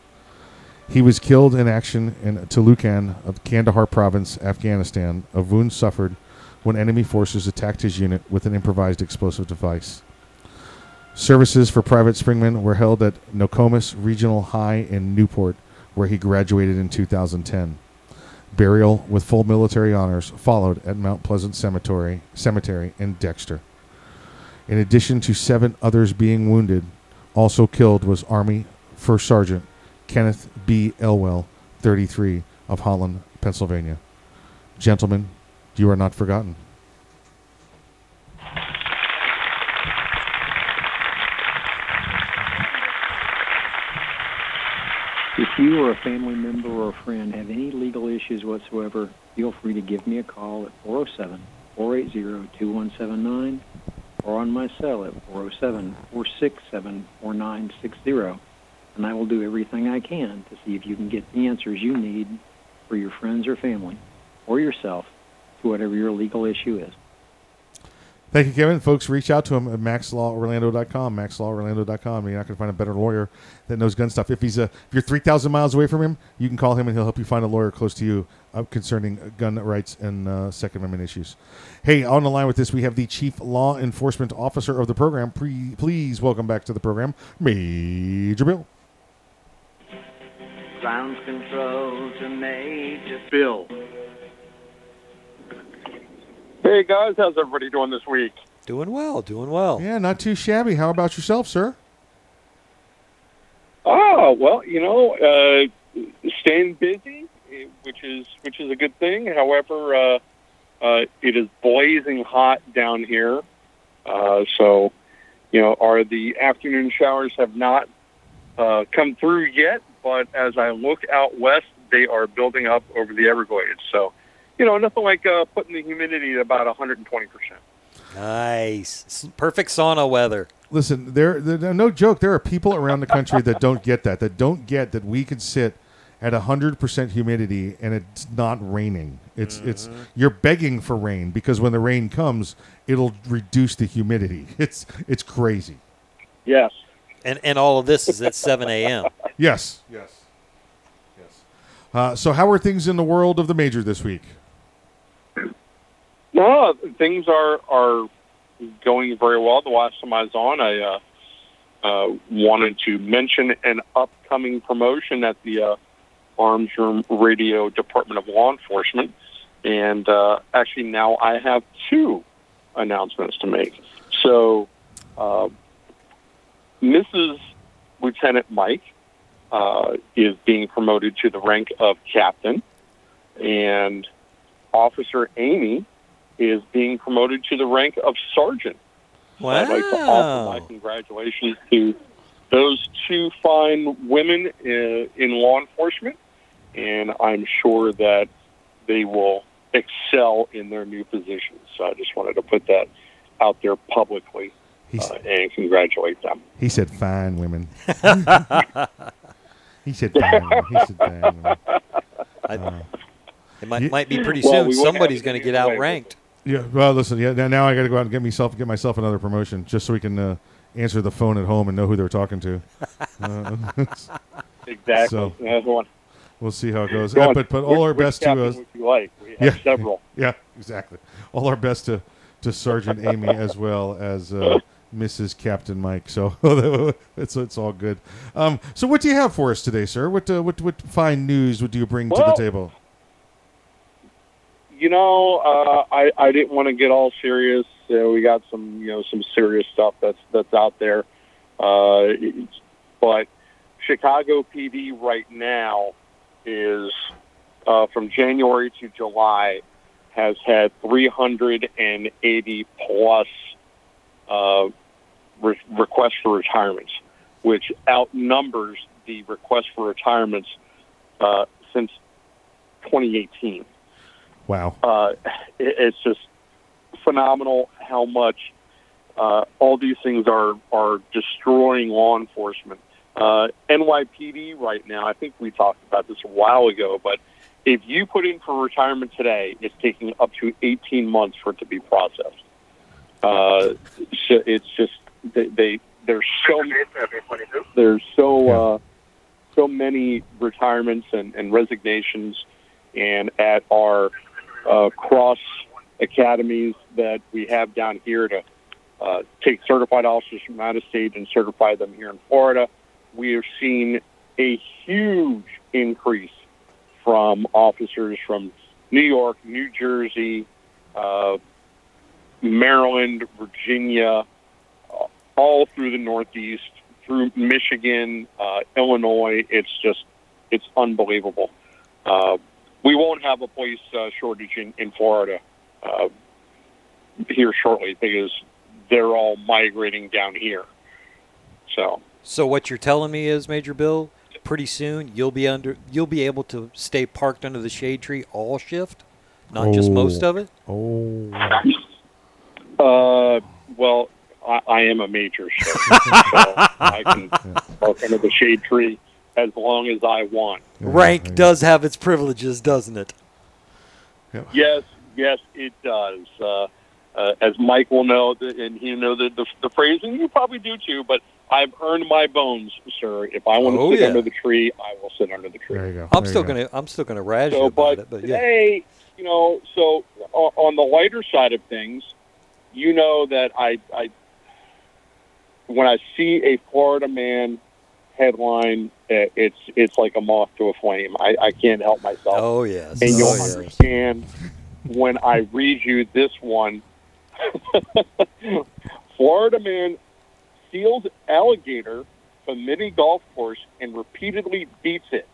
He was killed in action in Tulukan of Kandahar Province, Afghanistan, of wounds suffered when enemy forces attacked his unit with an improvised explosive device. Services for Private Springman were held at Nokomis Regional High in Newport, where he graduated in 2010. Burial with full military honors followed at Mount Pleasant Cemetery, Cemetery in Dexter. In addition to seven others being wounded, also killed was Army First Sergeant Kenneth B. Elwell, 33, of Holland, Pennsylvania. Gentlemen, you are not forgotten. If you or a family member or a friend have any legal issues whatsoever, feel free to give me a call at 407 480 2179 or on my cell at 407 467 4960, and I will do everything I can to see if you can get the answers you need for your friends or family or yourself to whatever your legal issue is. Thank you, Kevin. Folks, reach out to him at maxlaworlando.com. Maxlaworlando.com. You're not going to find a better lawyer that knows gun stuff. If he's a, if you're 3,000 miles away from him, you can call him and he'll help you find a lawyer close to you uh, concerning gun rights and uh, Second Amendment issues. Hey, on the line with this, we have the Chief Law Enforcement Officer of the program. Pre- please welcome back to the program, Major Bill. Ground control to Major Bill. Hey guys, how's everybody doing this week? Doing well, doing well. Yeah, not too shabby. How about yourself, sir? Oh well, you know, uh, staying busy, which is which is a good thing. However, uh, uh, it is blazing hot down here, uh, so you know, are the afternoon showers have not uh, come through yet. But as I look out west, they are building up over the Everglades. So, you know, nothing like uh, putting the humidity at about 120 percent. Nice. Perfect sauna weather. Listen, there, there, no joke. There are people around the country that don't get that. That don't get that we could sit at hundred percent humidity and it's not raining. It's it's you're begging for rain because when the rain comes, it'll reduce the humidity. <laughs> It's it's crazy. Yes. And and all of this is at 7 a.m. Yes. Yes. Yes. Uh, so, how are things in the world of the major this week? No, things are are going very well. The last time I was on, I uh, uh, wanted to mention an upcoming promotion at the uh, Arms Room Radio Department of Law Enforcement, and uh, actually now I have two announcements to make. So, uh, Mrs. Lieutenant Mike uh, is being promoted to the rank of captain, and Officer Amy is being promoted to the rank of sergeant. Wow. I'd like to offer my congratulations to those two fine women in, in law enforcement, and I'm sure that they will excel in their new positions. So I just wanted to put that out there publicly uh, and congratulate them. <laughs> He said, "Fine women." he said, "Fine." women. He said, "Fine." women." Uh, It might, You- might be pretty Well, soon. we Somebody's going to get outranked. Yeah. Well, listen. Yeah. Now, now I got to go out and get myself get myself another promotion just so we can uh, answer the phone at home and know who they're talking to. <laughs> Uh, <laughs> Exactly. So That's one. we'll see how it goes. Go Uh, on. but but Which- all our best to us. would you like? We have several. <laughs> Yeah. Exactly. All our best to to Sergeant Amy as well as. Uh, Mrs. Captain Mike, so it's it's all good. Um, so, what do you have for us today, sir? What uh, what what fine news would you bring to the table? You know, uh, I I didn't want to get all serious. We got some you know some serious stuff that's that's out there, uh, but Chicago PD right now is uh, from January to July has had 380 plus uh, re- requests for retirements, which outnumbers the requests for retirements uh, since 2018 Wow. uh, it, it's just phenomenal how much uh, all these things are are destroying law enforcement. Uh, NYPD right now, I think we talked about this a while ago, but if you put in for retirement today, it's taking up to 18 months for it to be processed. Uh, so it's just they, they there's so there's so uh, so many retirements and, and resignations, and at our uh, cross academies that we have down here to uh, take certified officers from out of state and certify them here in Florida. We have seen a huge increase from officers from New York, New Jersey, uh, Maryland, Virginia, uh, all through the Northeast, through Michigan, uh, Illinois. It's just, it's unbelievable. We won't have a police uh, shortage in, in Florida uh, here shortly because they're all migrating down here. So, So what you're telling me is, Major Bill, pretty soon you'll be under you'll be able to stay parked under the shade tree all shift, not just most of it. Oh. uh, well, I, I am a major, so, so I can <laughs> park under the shade tree as long as I want. Rank does have its privileges, doesn't it? Yes, yes, it does. Uh, uh, as Mike will know, th- and you know the, the the phrase, and you probably do too. But I've earned my bones, sir. If I want to Oh, sit yeah. under the tree, I will sit under the tree. There you go. I'm still gonna I'm still gonna razz you So, about but it, but yeah. today, you know, so o- on the lighter side of things, you know that I, I when I see a Florida man headline, eh, it's it's like a moth to a flame. I, I can't help myself. Oh yes. And Oh, you'll yes. understand when I read you this one. <laughs> Florida man steals alligator from mini golf course and repeatedly beats it.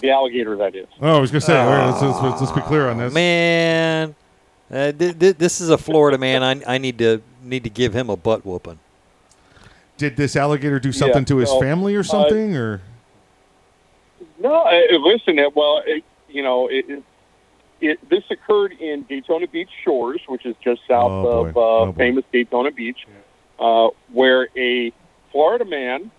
The alligator, that is. Oh, I was gonna say. all right, let's, let's, let's, let's be clear on this. Man, uh, th- th- this is a Florida man. I, I need to need to give him a butt whooping. Did this alligator do something to his family or uh, something, or No, uh, listen. It, well, it, you know, it, it, it, this occurred in Daytona Beach Shores, which is just south Oh, of uh, Oh, famous Daytona Beach, uh, where a Florida man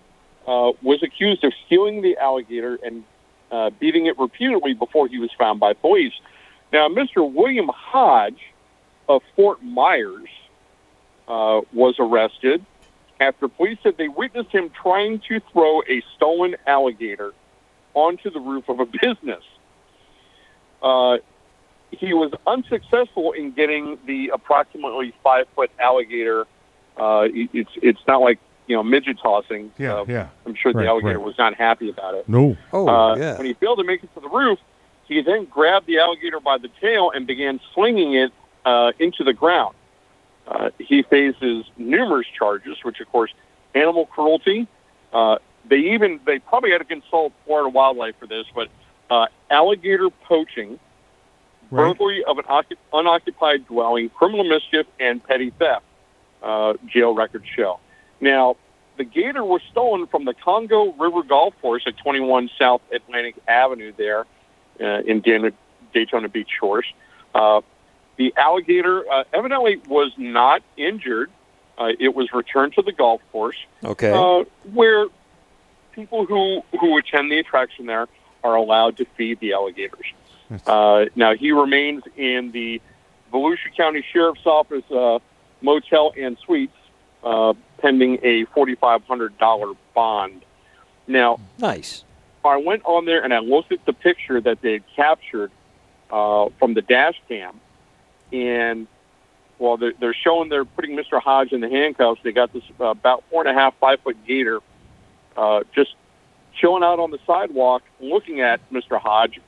uh, was accused of stealing the alligator and uh, beating it repeatedly before he was found by police. Now, Mr. William Hodge of Fort Myers uh, was arrested after police said they witnessed him trying to throw a stolen alligator onto the roof of a <laughs> business. Uh, he was unsuccessful in getting the approximately five foot alligator. Uh, it's it's not like you know midget tossing. Yeah, Uh, yeah. I'm sure Right, the alligator right. was not happy about it. no? Oh Uh, yeah. When he failed to make it to the roof, he then grabbed the alligator by the tail and began slinging it uh, into the ground. Uh, he faces numerous charges, which, of course, animal cruelty. Uh, they even they probably had to consult Florida Wildlife for this, but uh, alligator poaching, Right. burglary of an occup- unoccupied dwelling, criminal mischief, and petty theft. Uh, jail records show. Now, the gator was stolen from the Congo River Golf Course at 21 South Atlantic Avenue there uh, in Daytona Beach Shores. The alligator uh, evidently was not injured. Uh, it was returned to the golf course, Okay. uh, where people who who attend the attraction there are allowed to feed the alligators. Uh, now he remains in the Volusia County Sheriff's Office uh, motel and suites, uh, pending a forty-five hundred dollar bond. Now, nice. I went on there and I looked at the picture that they had captured uh, from the dash cam, and well, they're, they're showing they're putting Mr. Hodge in the handcuffs. They got this uh, about four and a half, five foot gator uh, just chilling out on the sidewalk, looking at Mr. Hodge.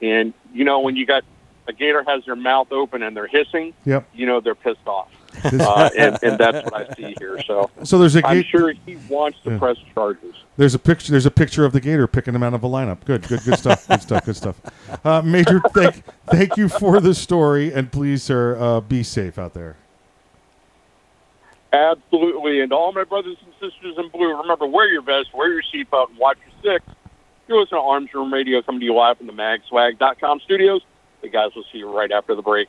And you know, when you got a gator has their mouth open and they're hissing, Yep. you know they're pissed off, uh, <laughs> and, and that's what I see here. So, So there's a I'm sure he wants to Yeah. press charges. There's a picture. There's a picture of the gator picking him out of a lineup. Good, good, good stuff. Good stuff. Good stuff. Uh, Major, <laughs> thank thank you for the story, and please, sir, uh, be safe out there. Absolutely. And all my brothers and sisters in blue, remember, wear your vest, wear your seatbelt, and watch your six. You're listening to Arms Room Radio coming to you live from the magswag.com studios. The guys will see you right after the break.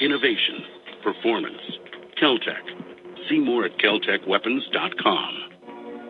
Innovation, performance, Keltec. See more at keltecweapons.com.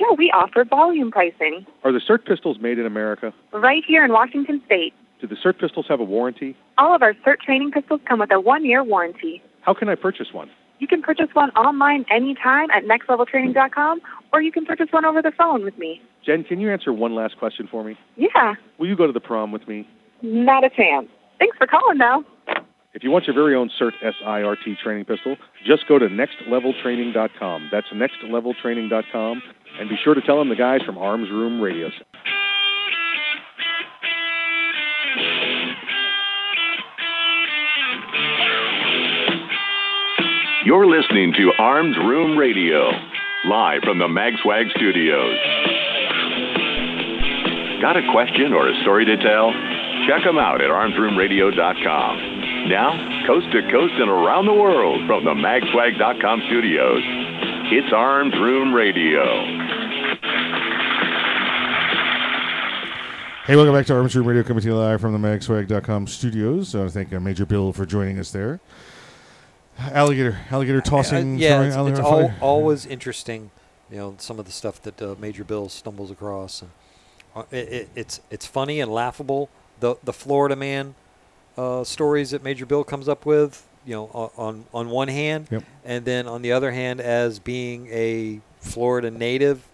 Yeah, we offer volume pricing Are the SIRT pistols made in America? right here in Washington State. Do the SIRT pistols have a warranty? All of our SIRT training pistols come with a one-year warranty. How can I purchase one? You can purchase one online anytime at nextleveltraining.com, or you can purchase one over the phone with me. Jen, can you answer one last question for me? Yeah, Will you go to the prom with me? not a chance. Thanks for calling, though. If you want your very own CERT SIRT training pistol, just go to nextleveltraining.com. That's nextleveltraining.com. And be sure to tell them the guys from Arms Room Radio. You're listening to Arms Room Radio, live from the MagSwag studios. Got a question or a story to tell? Check them out at armsroomradio.com. Now, coast to coast and around the world from the magswag.com studios, it's Arms Room Radio. Hey, welcome back to Room Radio, coming to you live from the magswag.com studios. I want to thank uh, Major Bill for joining us there. Alligator, alligator tossing. Uh, yeah, throwing it's, alligator it's fire. always interesting, you know, some of the stuff that uh, Major Bill stumbles across. And, uh, it, it, it's it's funny and laughable. The the Florida man uh, stories that Major Bill comes up with, you know, on on one hand, Yep. and then on the other hand, as being a Florida native.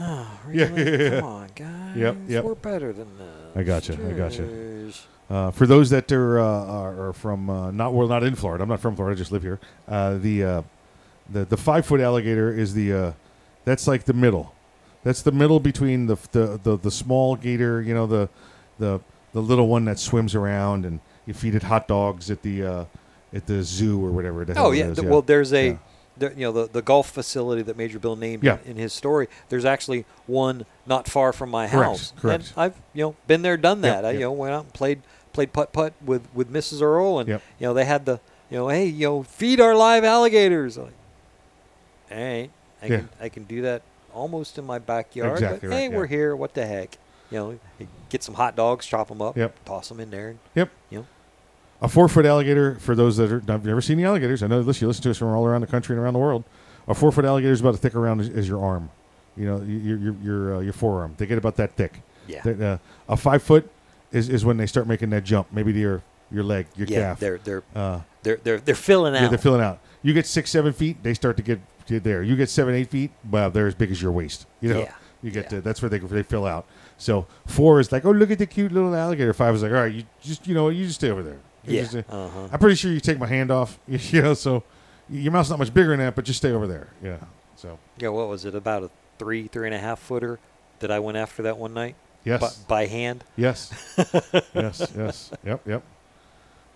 Oh, <laughs> Yeah, really? yeah, yeah. Come <laughs> on, guys. Yep, yep. We're better than that. I got you. I got you. Uh, for those that are, uh, are, are from uh, not well, not in Florida. I'm not from Florida. I just live here. Uh, the uh, the the five foot alligator is the uh, that's like the middle. That's the middle between the, the the the small gator. You know the the the little one that swims around and you feed it hot dogs at the uh, at the zoo or whatever. The Oh it yeah. is, th- Well, there's a, Yeah. There, you know, the the golf facility that Major Bill named Yeah. in, in his story. There's actually one not far from my Correct, house, correct. and I've you know been there, done Yep, that. I yep. you know went out and played played putt putt with with Mrs. Earl, and Yep. you know they had the you know hey you know feed our live alligators. I'm like, all right, I Yeah. can I can do that almost in my backyard. Exactly but right, hey, yeah. we're here. What the heck? You know, get some hot dogs, chop them up, Yep. toss them in there. And, Yep. You know, A four foot alligator, for those that are, have never seen the alligators, I know listen, you listen to us from all around the country and around the world. A four foot alligator is about as thick around as, as your arm, you know, your your your, uh, your forearm. They get about that thick. Yeah. Uh, a five foot is, is when they start making that jump, maybe to your your leg, your yeah, calf. they're they're uh, they're they're they're filling out. yeah, they're filling out. You get six, seven feet, they start to get to there. You get seven, eight feet, well, they're as big as your waist. You know, Yeah. you get to, that's where they they fill out. So four is like, oh, look at the cute little alligator. Five is like, all right, you just you know, you just stay over there. Yeah, uh, uh-huh. I'm pretty sure you take my hand off. <laughs> You know, so your mouth's not much bigger than that, but just stay over there. Yeah. So Yeah, what was it? About a three, three and a half footer that I went after that one night? Yes. By, by hand? Yes. <laughs> yes. Yes. Yep. Yep.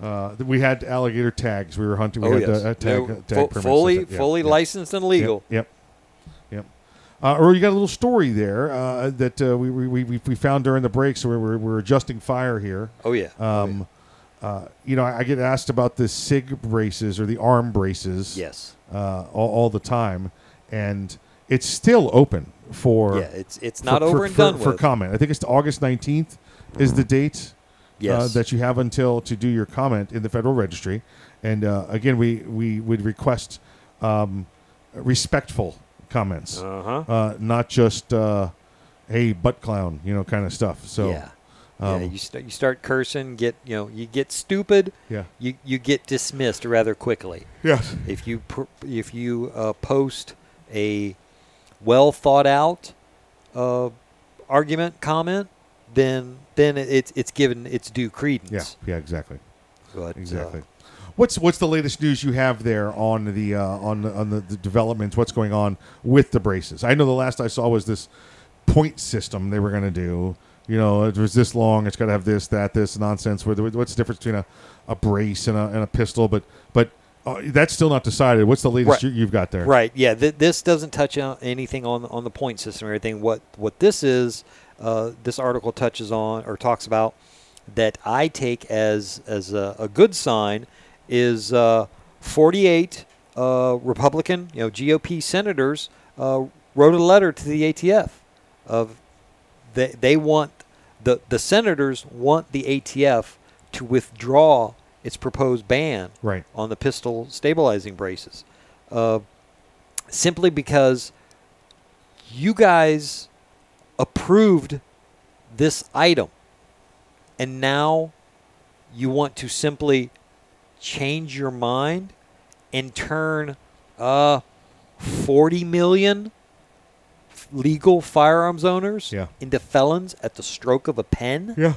Uh, we had alligator tags. We were hunting. We Oh, had yes. uh, tag, They uh, tag fu- fully- it. fully licensed and legal. Yep. Yep. yep. Uh, or you got a little story there uh, that uh, we, we, we, we found during the break, so we we're, we're adjusting fire here. Oh, yeah. Oh, Um, Uh, you know, I, I get asked about the SIG braces or the arm braces. Yes. Uh, all, all the time, and it's still open for. Yeah, it's- it's not for- over and for- done for with. comment. I think it's August nineteenth is the date. Yes. that you have until to do your comment in the Federal Registry. And uh, again, we, we would request um, respectful comments, Uh-huh. uh, not just uh, "hey, butt clown," you know, kind of stuff. So, yeah. Um, yeah, you start you start cursing, get you know, you get stupid. Yeah. You you get dismissed rather quickly. Yes. If you pr- if you uh, post a well thought out uh, argument comment, then then it's it's given its due credence. yeah, yeah, exactly. But, uh, exactly. What's what's the latest news you have there on the uh, on the, on the, the developments? What's going on with the braces? I know the last I saw was this point system they were going to do. You know, it was this long. It's got to have this, that, this nonsense. What's the difference between a, a brace and a, and a pistol? But but uh, that's still not decided. What's the latest Right. you, you've got there? Right. Yeah. Th- this doesn't touch on anything on on the point system or anything. What what this is, uh, this article touches on or talks about that I take as as a, a good sign is uh, 48 uh, Republican, you know, GOP senators uh, wrote a letter to the ATF of they they want the the senators want the ATF to withdraw its proposed ban Right. on the pistol stabilizing braces, uh, simply because you guys approved this item, and now you want to simply change your mind and turn uh 40 million legal firearms owners Yeah. into felons at the stroke of a pen. Yeah.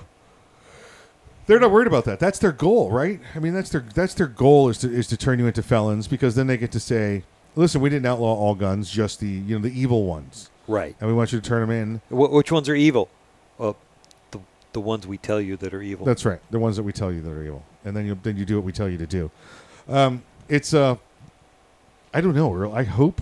They're not worried about that. That's their goal, right? I mean, that's their that's their goal is to is to turn you into felons because then they get to say, "Listen, we didn't outlaw all guns, just the you know the evil ones, Right. and we want you to turn them in." Wh- which ones are evil? Well, the the ones we tell you that are evil. That's right, the ones that we tell you that are evil, and then you then you do what we tell you to do. Um, it's uh, I don't know. I hope.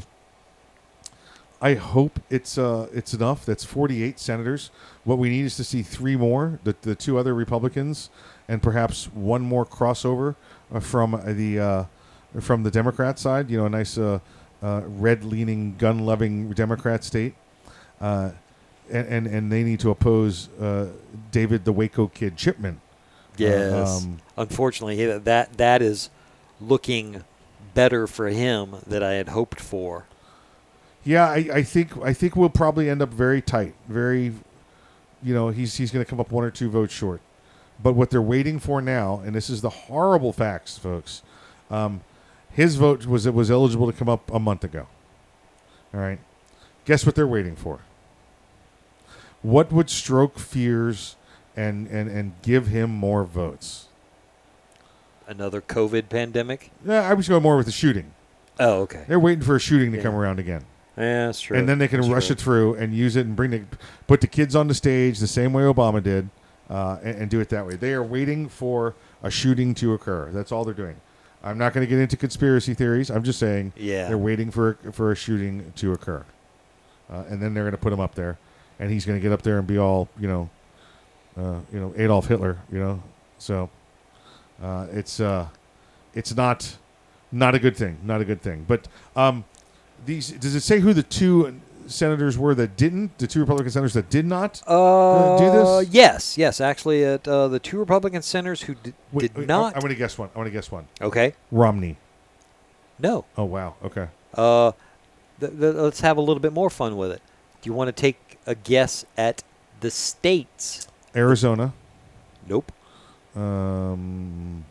I hope it's uh it's enough. That's 48 senators. What we need is to see three more, the the two other Republicans, and perhaps one more crossover uh, from the uh, from the Democrat side. You know, a nice uh, uh, red-leaning, gun-loving Democrat state. Uh, and, and and they need to oppose uh, David the Waco Kid Chipman. Uh, Yes. um, Unfortunately, that that is looking better for him than I had hoped for. Yeah, I, I think I think we'll probably end up very tight. Very, you know, he's he's going to come up one or two votes short. But what they're waiting for now, and this is the horrible facts, folks. Um, his vote was it was eligible to come up a month ago. All right, guess what they're waiting for? What would stroke fears and and and give him more votes? Another COVID pandemic. Yeah, I was going more with the shooting. Oh, okay. They're waiting for a shooting to Yeah. come around again. Yeah, that's true. And then they can That's rush true. it through and use it and bring the put the kids on the stage the same way Obama did, uh, and, and do it that way. They are waiting for a shooting to occur. That's all they're doing. I'm not going to get into conspiracy theories. I'm just saying Yeah. they're waiting for for a shooting to occur, uh, and then they're going to put him up there, and he's going to get up there and be all you know, uh, you know Adolf Hitler. You know, so uh, it's uh, it's not not a good thing. Not a good thing. But um, these does it say who the two senators were that didn't? The two Republican senators that did not uh, do Uh, this? Yes, yes. Actually, at uh, the two Republican senators who did, Wait, did wait, not. I'm going to guess one. I'm going to guess one. Okay. Romney. No. Oh wow. Okay. Uh, th- th- let's have a little bit more fun with it. Do you want to take a guess at the states? Arizona. Nope. Um.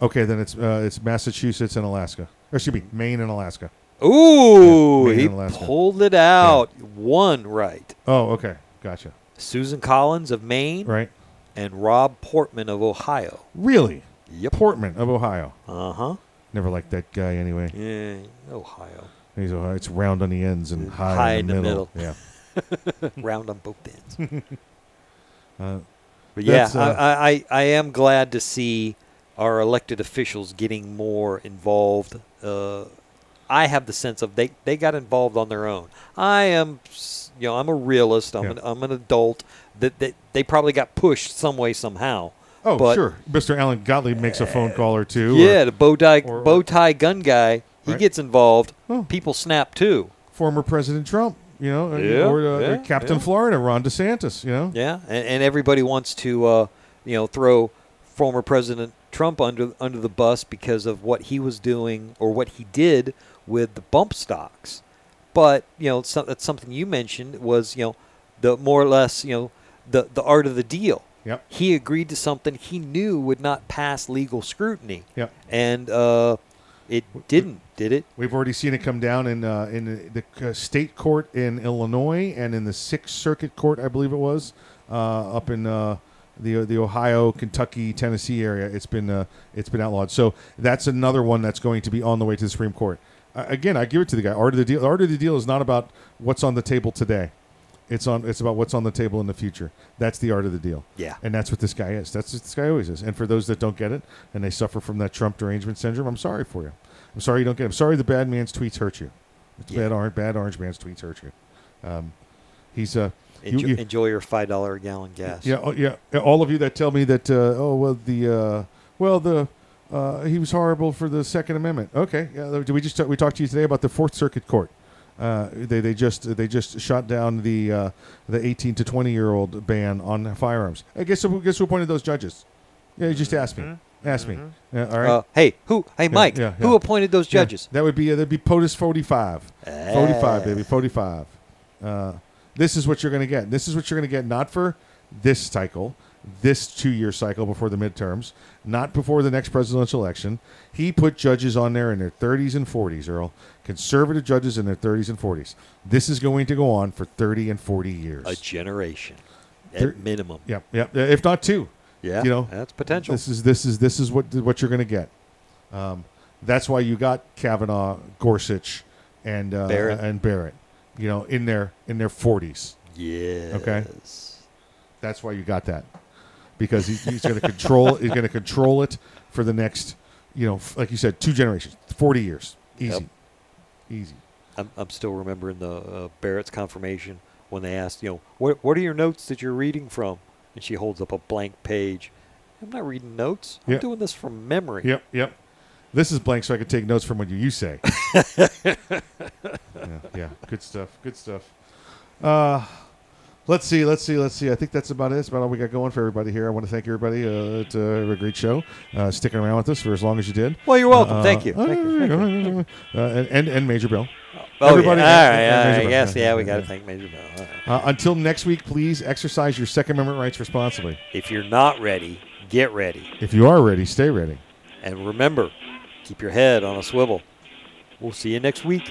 Okay, then it's uh, it's Massachusetts and Alaska. Or excuse me, Maine and Alaska. Ooh, Yeah, he pulled it out. One right. Oh, okay, gotcha. Susan Collins of Maine. Right. And Rob Portman of Ohio. Really? Yep. Portman of Ohio. Uh huh. Never liked that guy anyway. Yeah, Ohio. He's Ohio. It's round on the ends and high, High in the, middle. Yeah. <laughs> Round on both ends. <laughs> Uh, But yeah, uh, I, I, I am glad to see our elected officials getting more involved. Uh, I have the sense of they, they got involved on their own. I am, you know, I'm a realist. I'm, Yeah. an, I'm an adult. That they, they probably got pushed some way somehow. Oh, but sure. Mr. Alan Gottlieb makes a phone call or two. or- Yeah, the bow tie or- bow tie gun guy. He Right. gets involved. People snap too. former President Trump, you know, uh, Yeah, or uh, yeah, Captain. Florida, Ron DeSantis, you know. Yeah, and, and everybody wants to uh, you know, throw former President Trump under under the bus because of what he was doing or what he did with the bump stocks. But you know, so, that's something you mentioned was you know, the more or less you know, the the art of the deal. Yep. He agreed to something he knew would not pass legal scrutiny. Yep. And uh, it didn't, did it? We've already seen it come down in uh, in the uh, state court in Illinois and in the Sixth Circuit Court, I believe it was, uh, up in uh, the the Ohio, Kentucky, Tennessee area. It's been uh, it's been outlawed. So that's another one that's going to be on the way to the Supreme Court. Uh, again, I give it to the guy. Art of the deal. Art of the deal is not about what's on the table today. It's on. It's about what's on the table in the future. That's the art of the deal. Yeah. And that's what this guy is. That's what this guy always is. And for those that don't get it and they suffer from that Trump derangement syndrome, I'm sorry for you. I'm sorry you don't get it. I'm sorry the bad man's tweets hurt you. It's bad orange. Bad orange man's tweets hurt you. Um, he's uh. you- Enjoy, you- enjoy your five dollar a gallon gas. yeah, oh, yeah. All of you that tell me that, uh, oh well, the uh, well the uh, he was horrible for the Second Amendment. Okay, yeah. Did we just we talked to you today about the Fourth Circuit Court? Uh, they they just they just shot down the uh, the 18 to 20 year old ban on firearms. I guess who guess who appointed those judges? Yeah, you just ask me. Ask me. Yeah, all right. Uh, hey, who? Hey, Yeah, Mike. yeah, Who appointed those Yeah, judges? that would be uh, that'd be POTUS 45. 45, baby, 45. Uh, this is what you're going to get. This is what you're going to get not for this cycle, this two-year cycle before the midterms, not before the next presidential election. He put judges on there in their 30s and 40s, Earl. Conservative judges in their 30s and 40s. This is going to go on for 30 and 40 years. A generation, at minimum. Yep, yep. If not two. Yeah, you know that's potential. This is this is this is what what you're going to get. Um, that's why you got Kavanaugh, Gorsuch, and uh, Barrett. and Barrett. You know, in their in their 40s. Yes. Okay. That's why you got that because he, he's going to control. he's going to control it for the next, you know, f- like you said, two generations, 40 years, easy, Yep. easy. I'm, I'm still remembering the uh, Barrett's confirmation when they asked, you know, what what are your notes that you're reading from? And she holds up a blank page. I'm not reading notes. I'm Yep. doing this from memory. Yep, yep. This is blank, so I can take notes from what you, you say. <laughs> yeah, yeah, good stuff. Good stuff. Uh, let's see, let's see, let's see. I think that's about it. That's about all we got going for everybody here. I want to thank everybody. Uh, it's uh, a great show. Uh, sticking around with us for as long as you did. Well, you're welcome. Uh, Thank you. uh, Thank you. Thank. Uh, and, and and Major Bill. Oh, Everybody- yeah. All right. and- and all Major right. Bill. Yes. Yeah, we got to thank Major Bill. Right. Uh, until next week, please exercise your Second Amendment rights responsibly. If you're not ready, get ready. If you are ready, stay ready. And remember, keep your head on a swivel. We'll see you next week.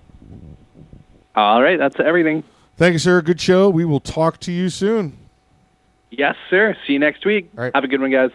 All right, that's everything. Thank you, sir. Good show. We will talk to you soon. Yes, sir. See you next week. All right. Have a good one, guys.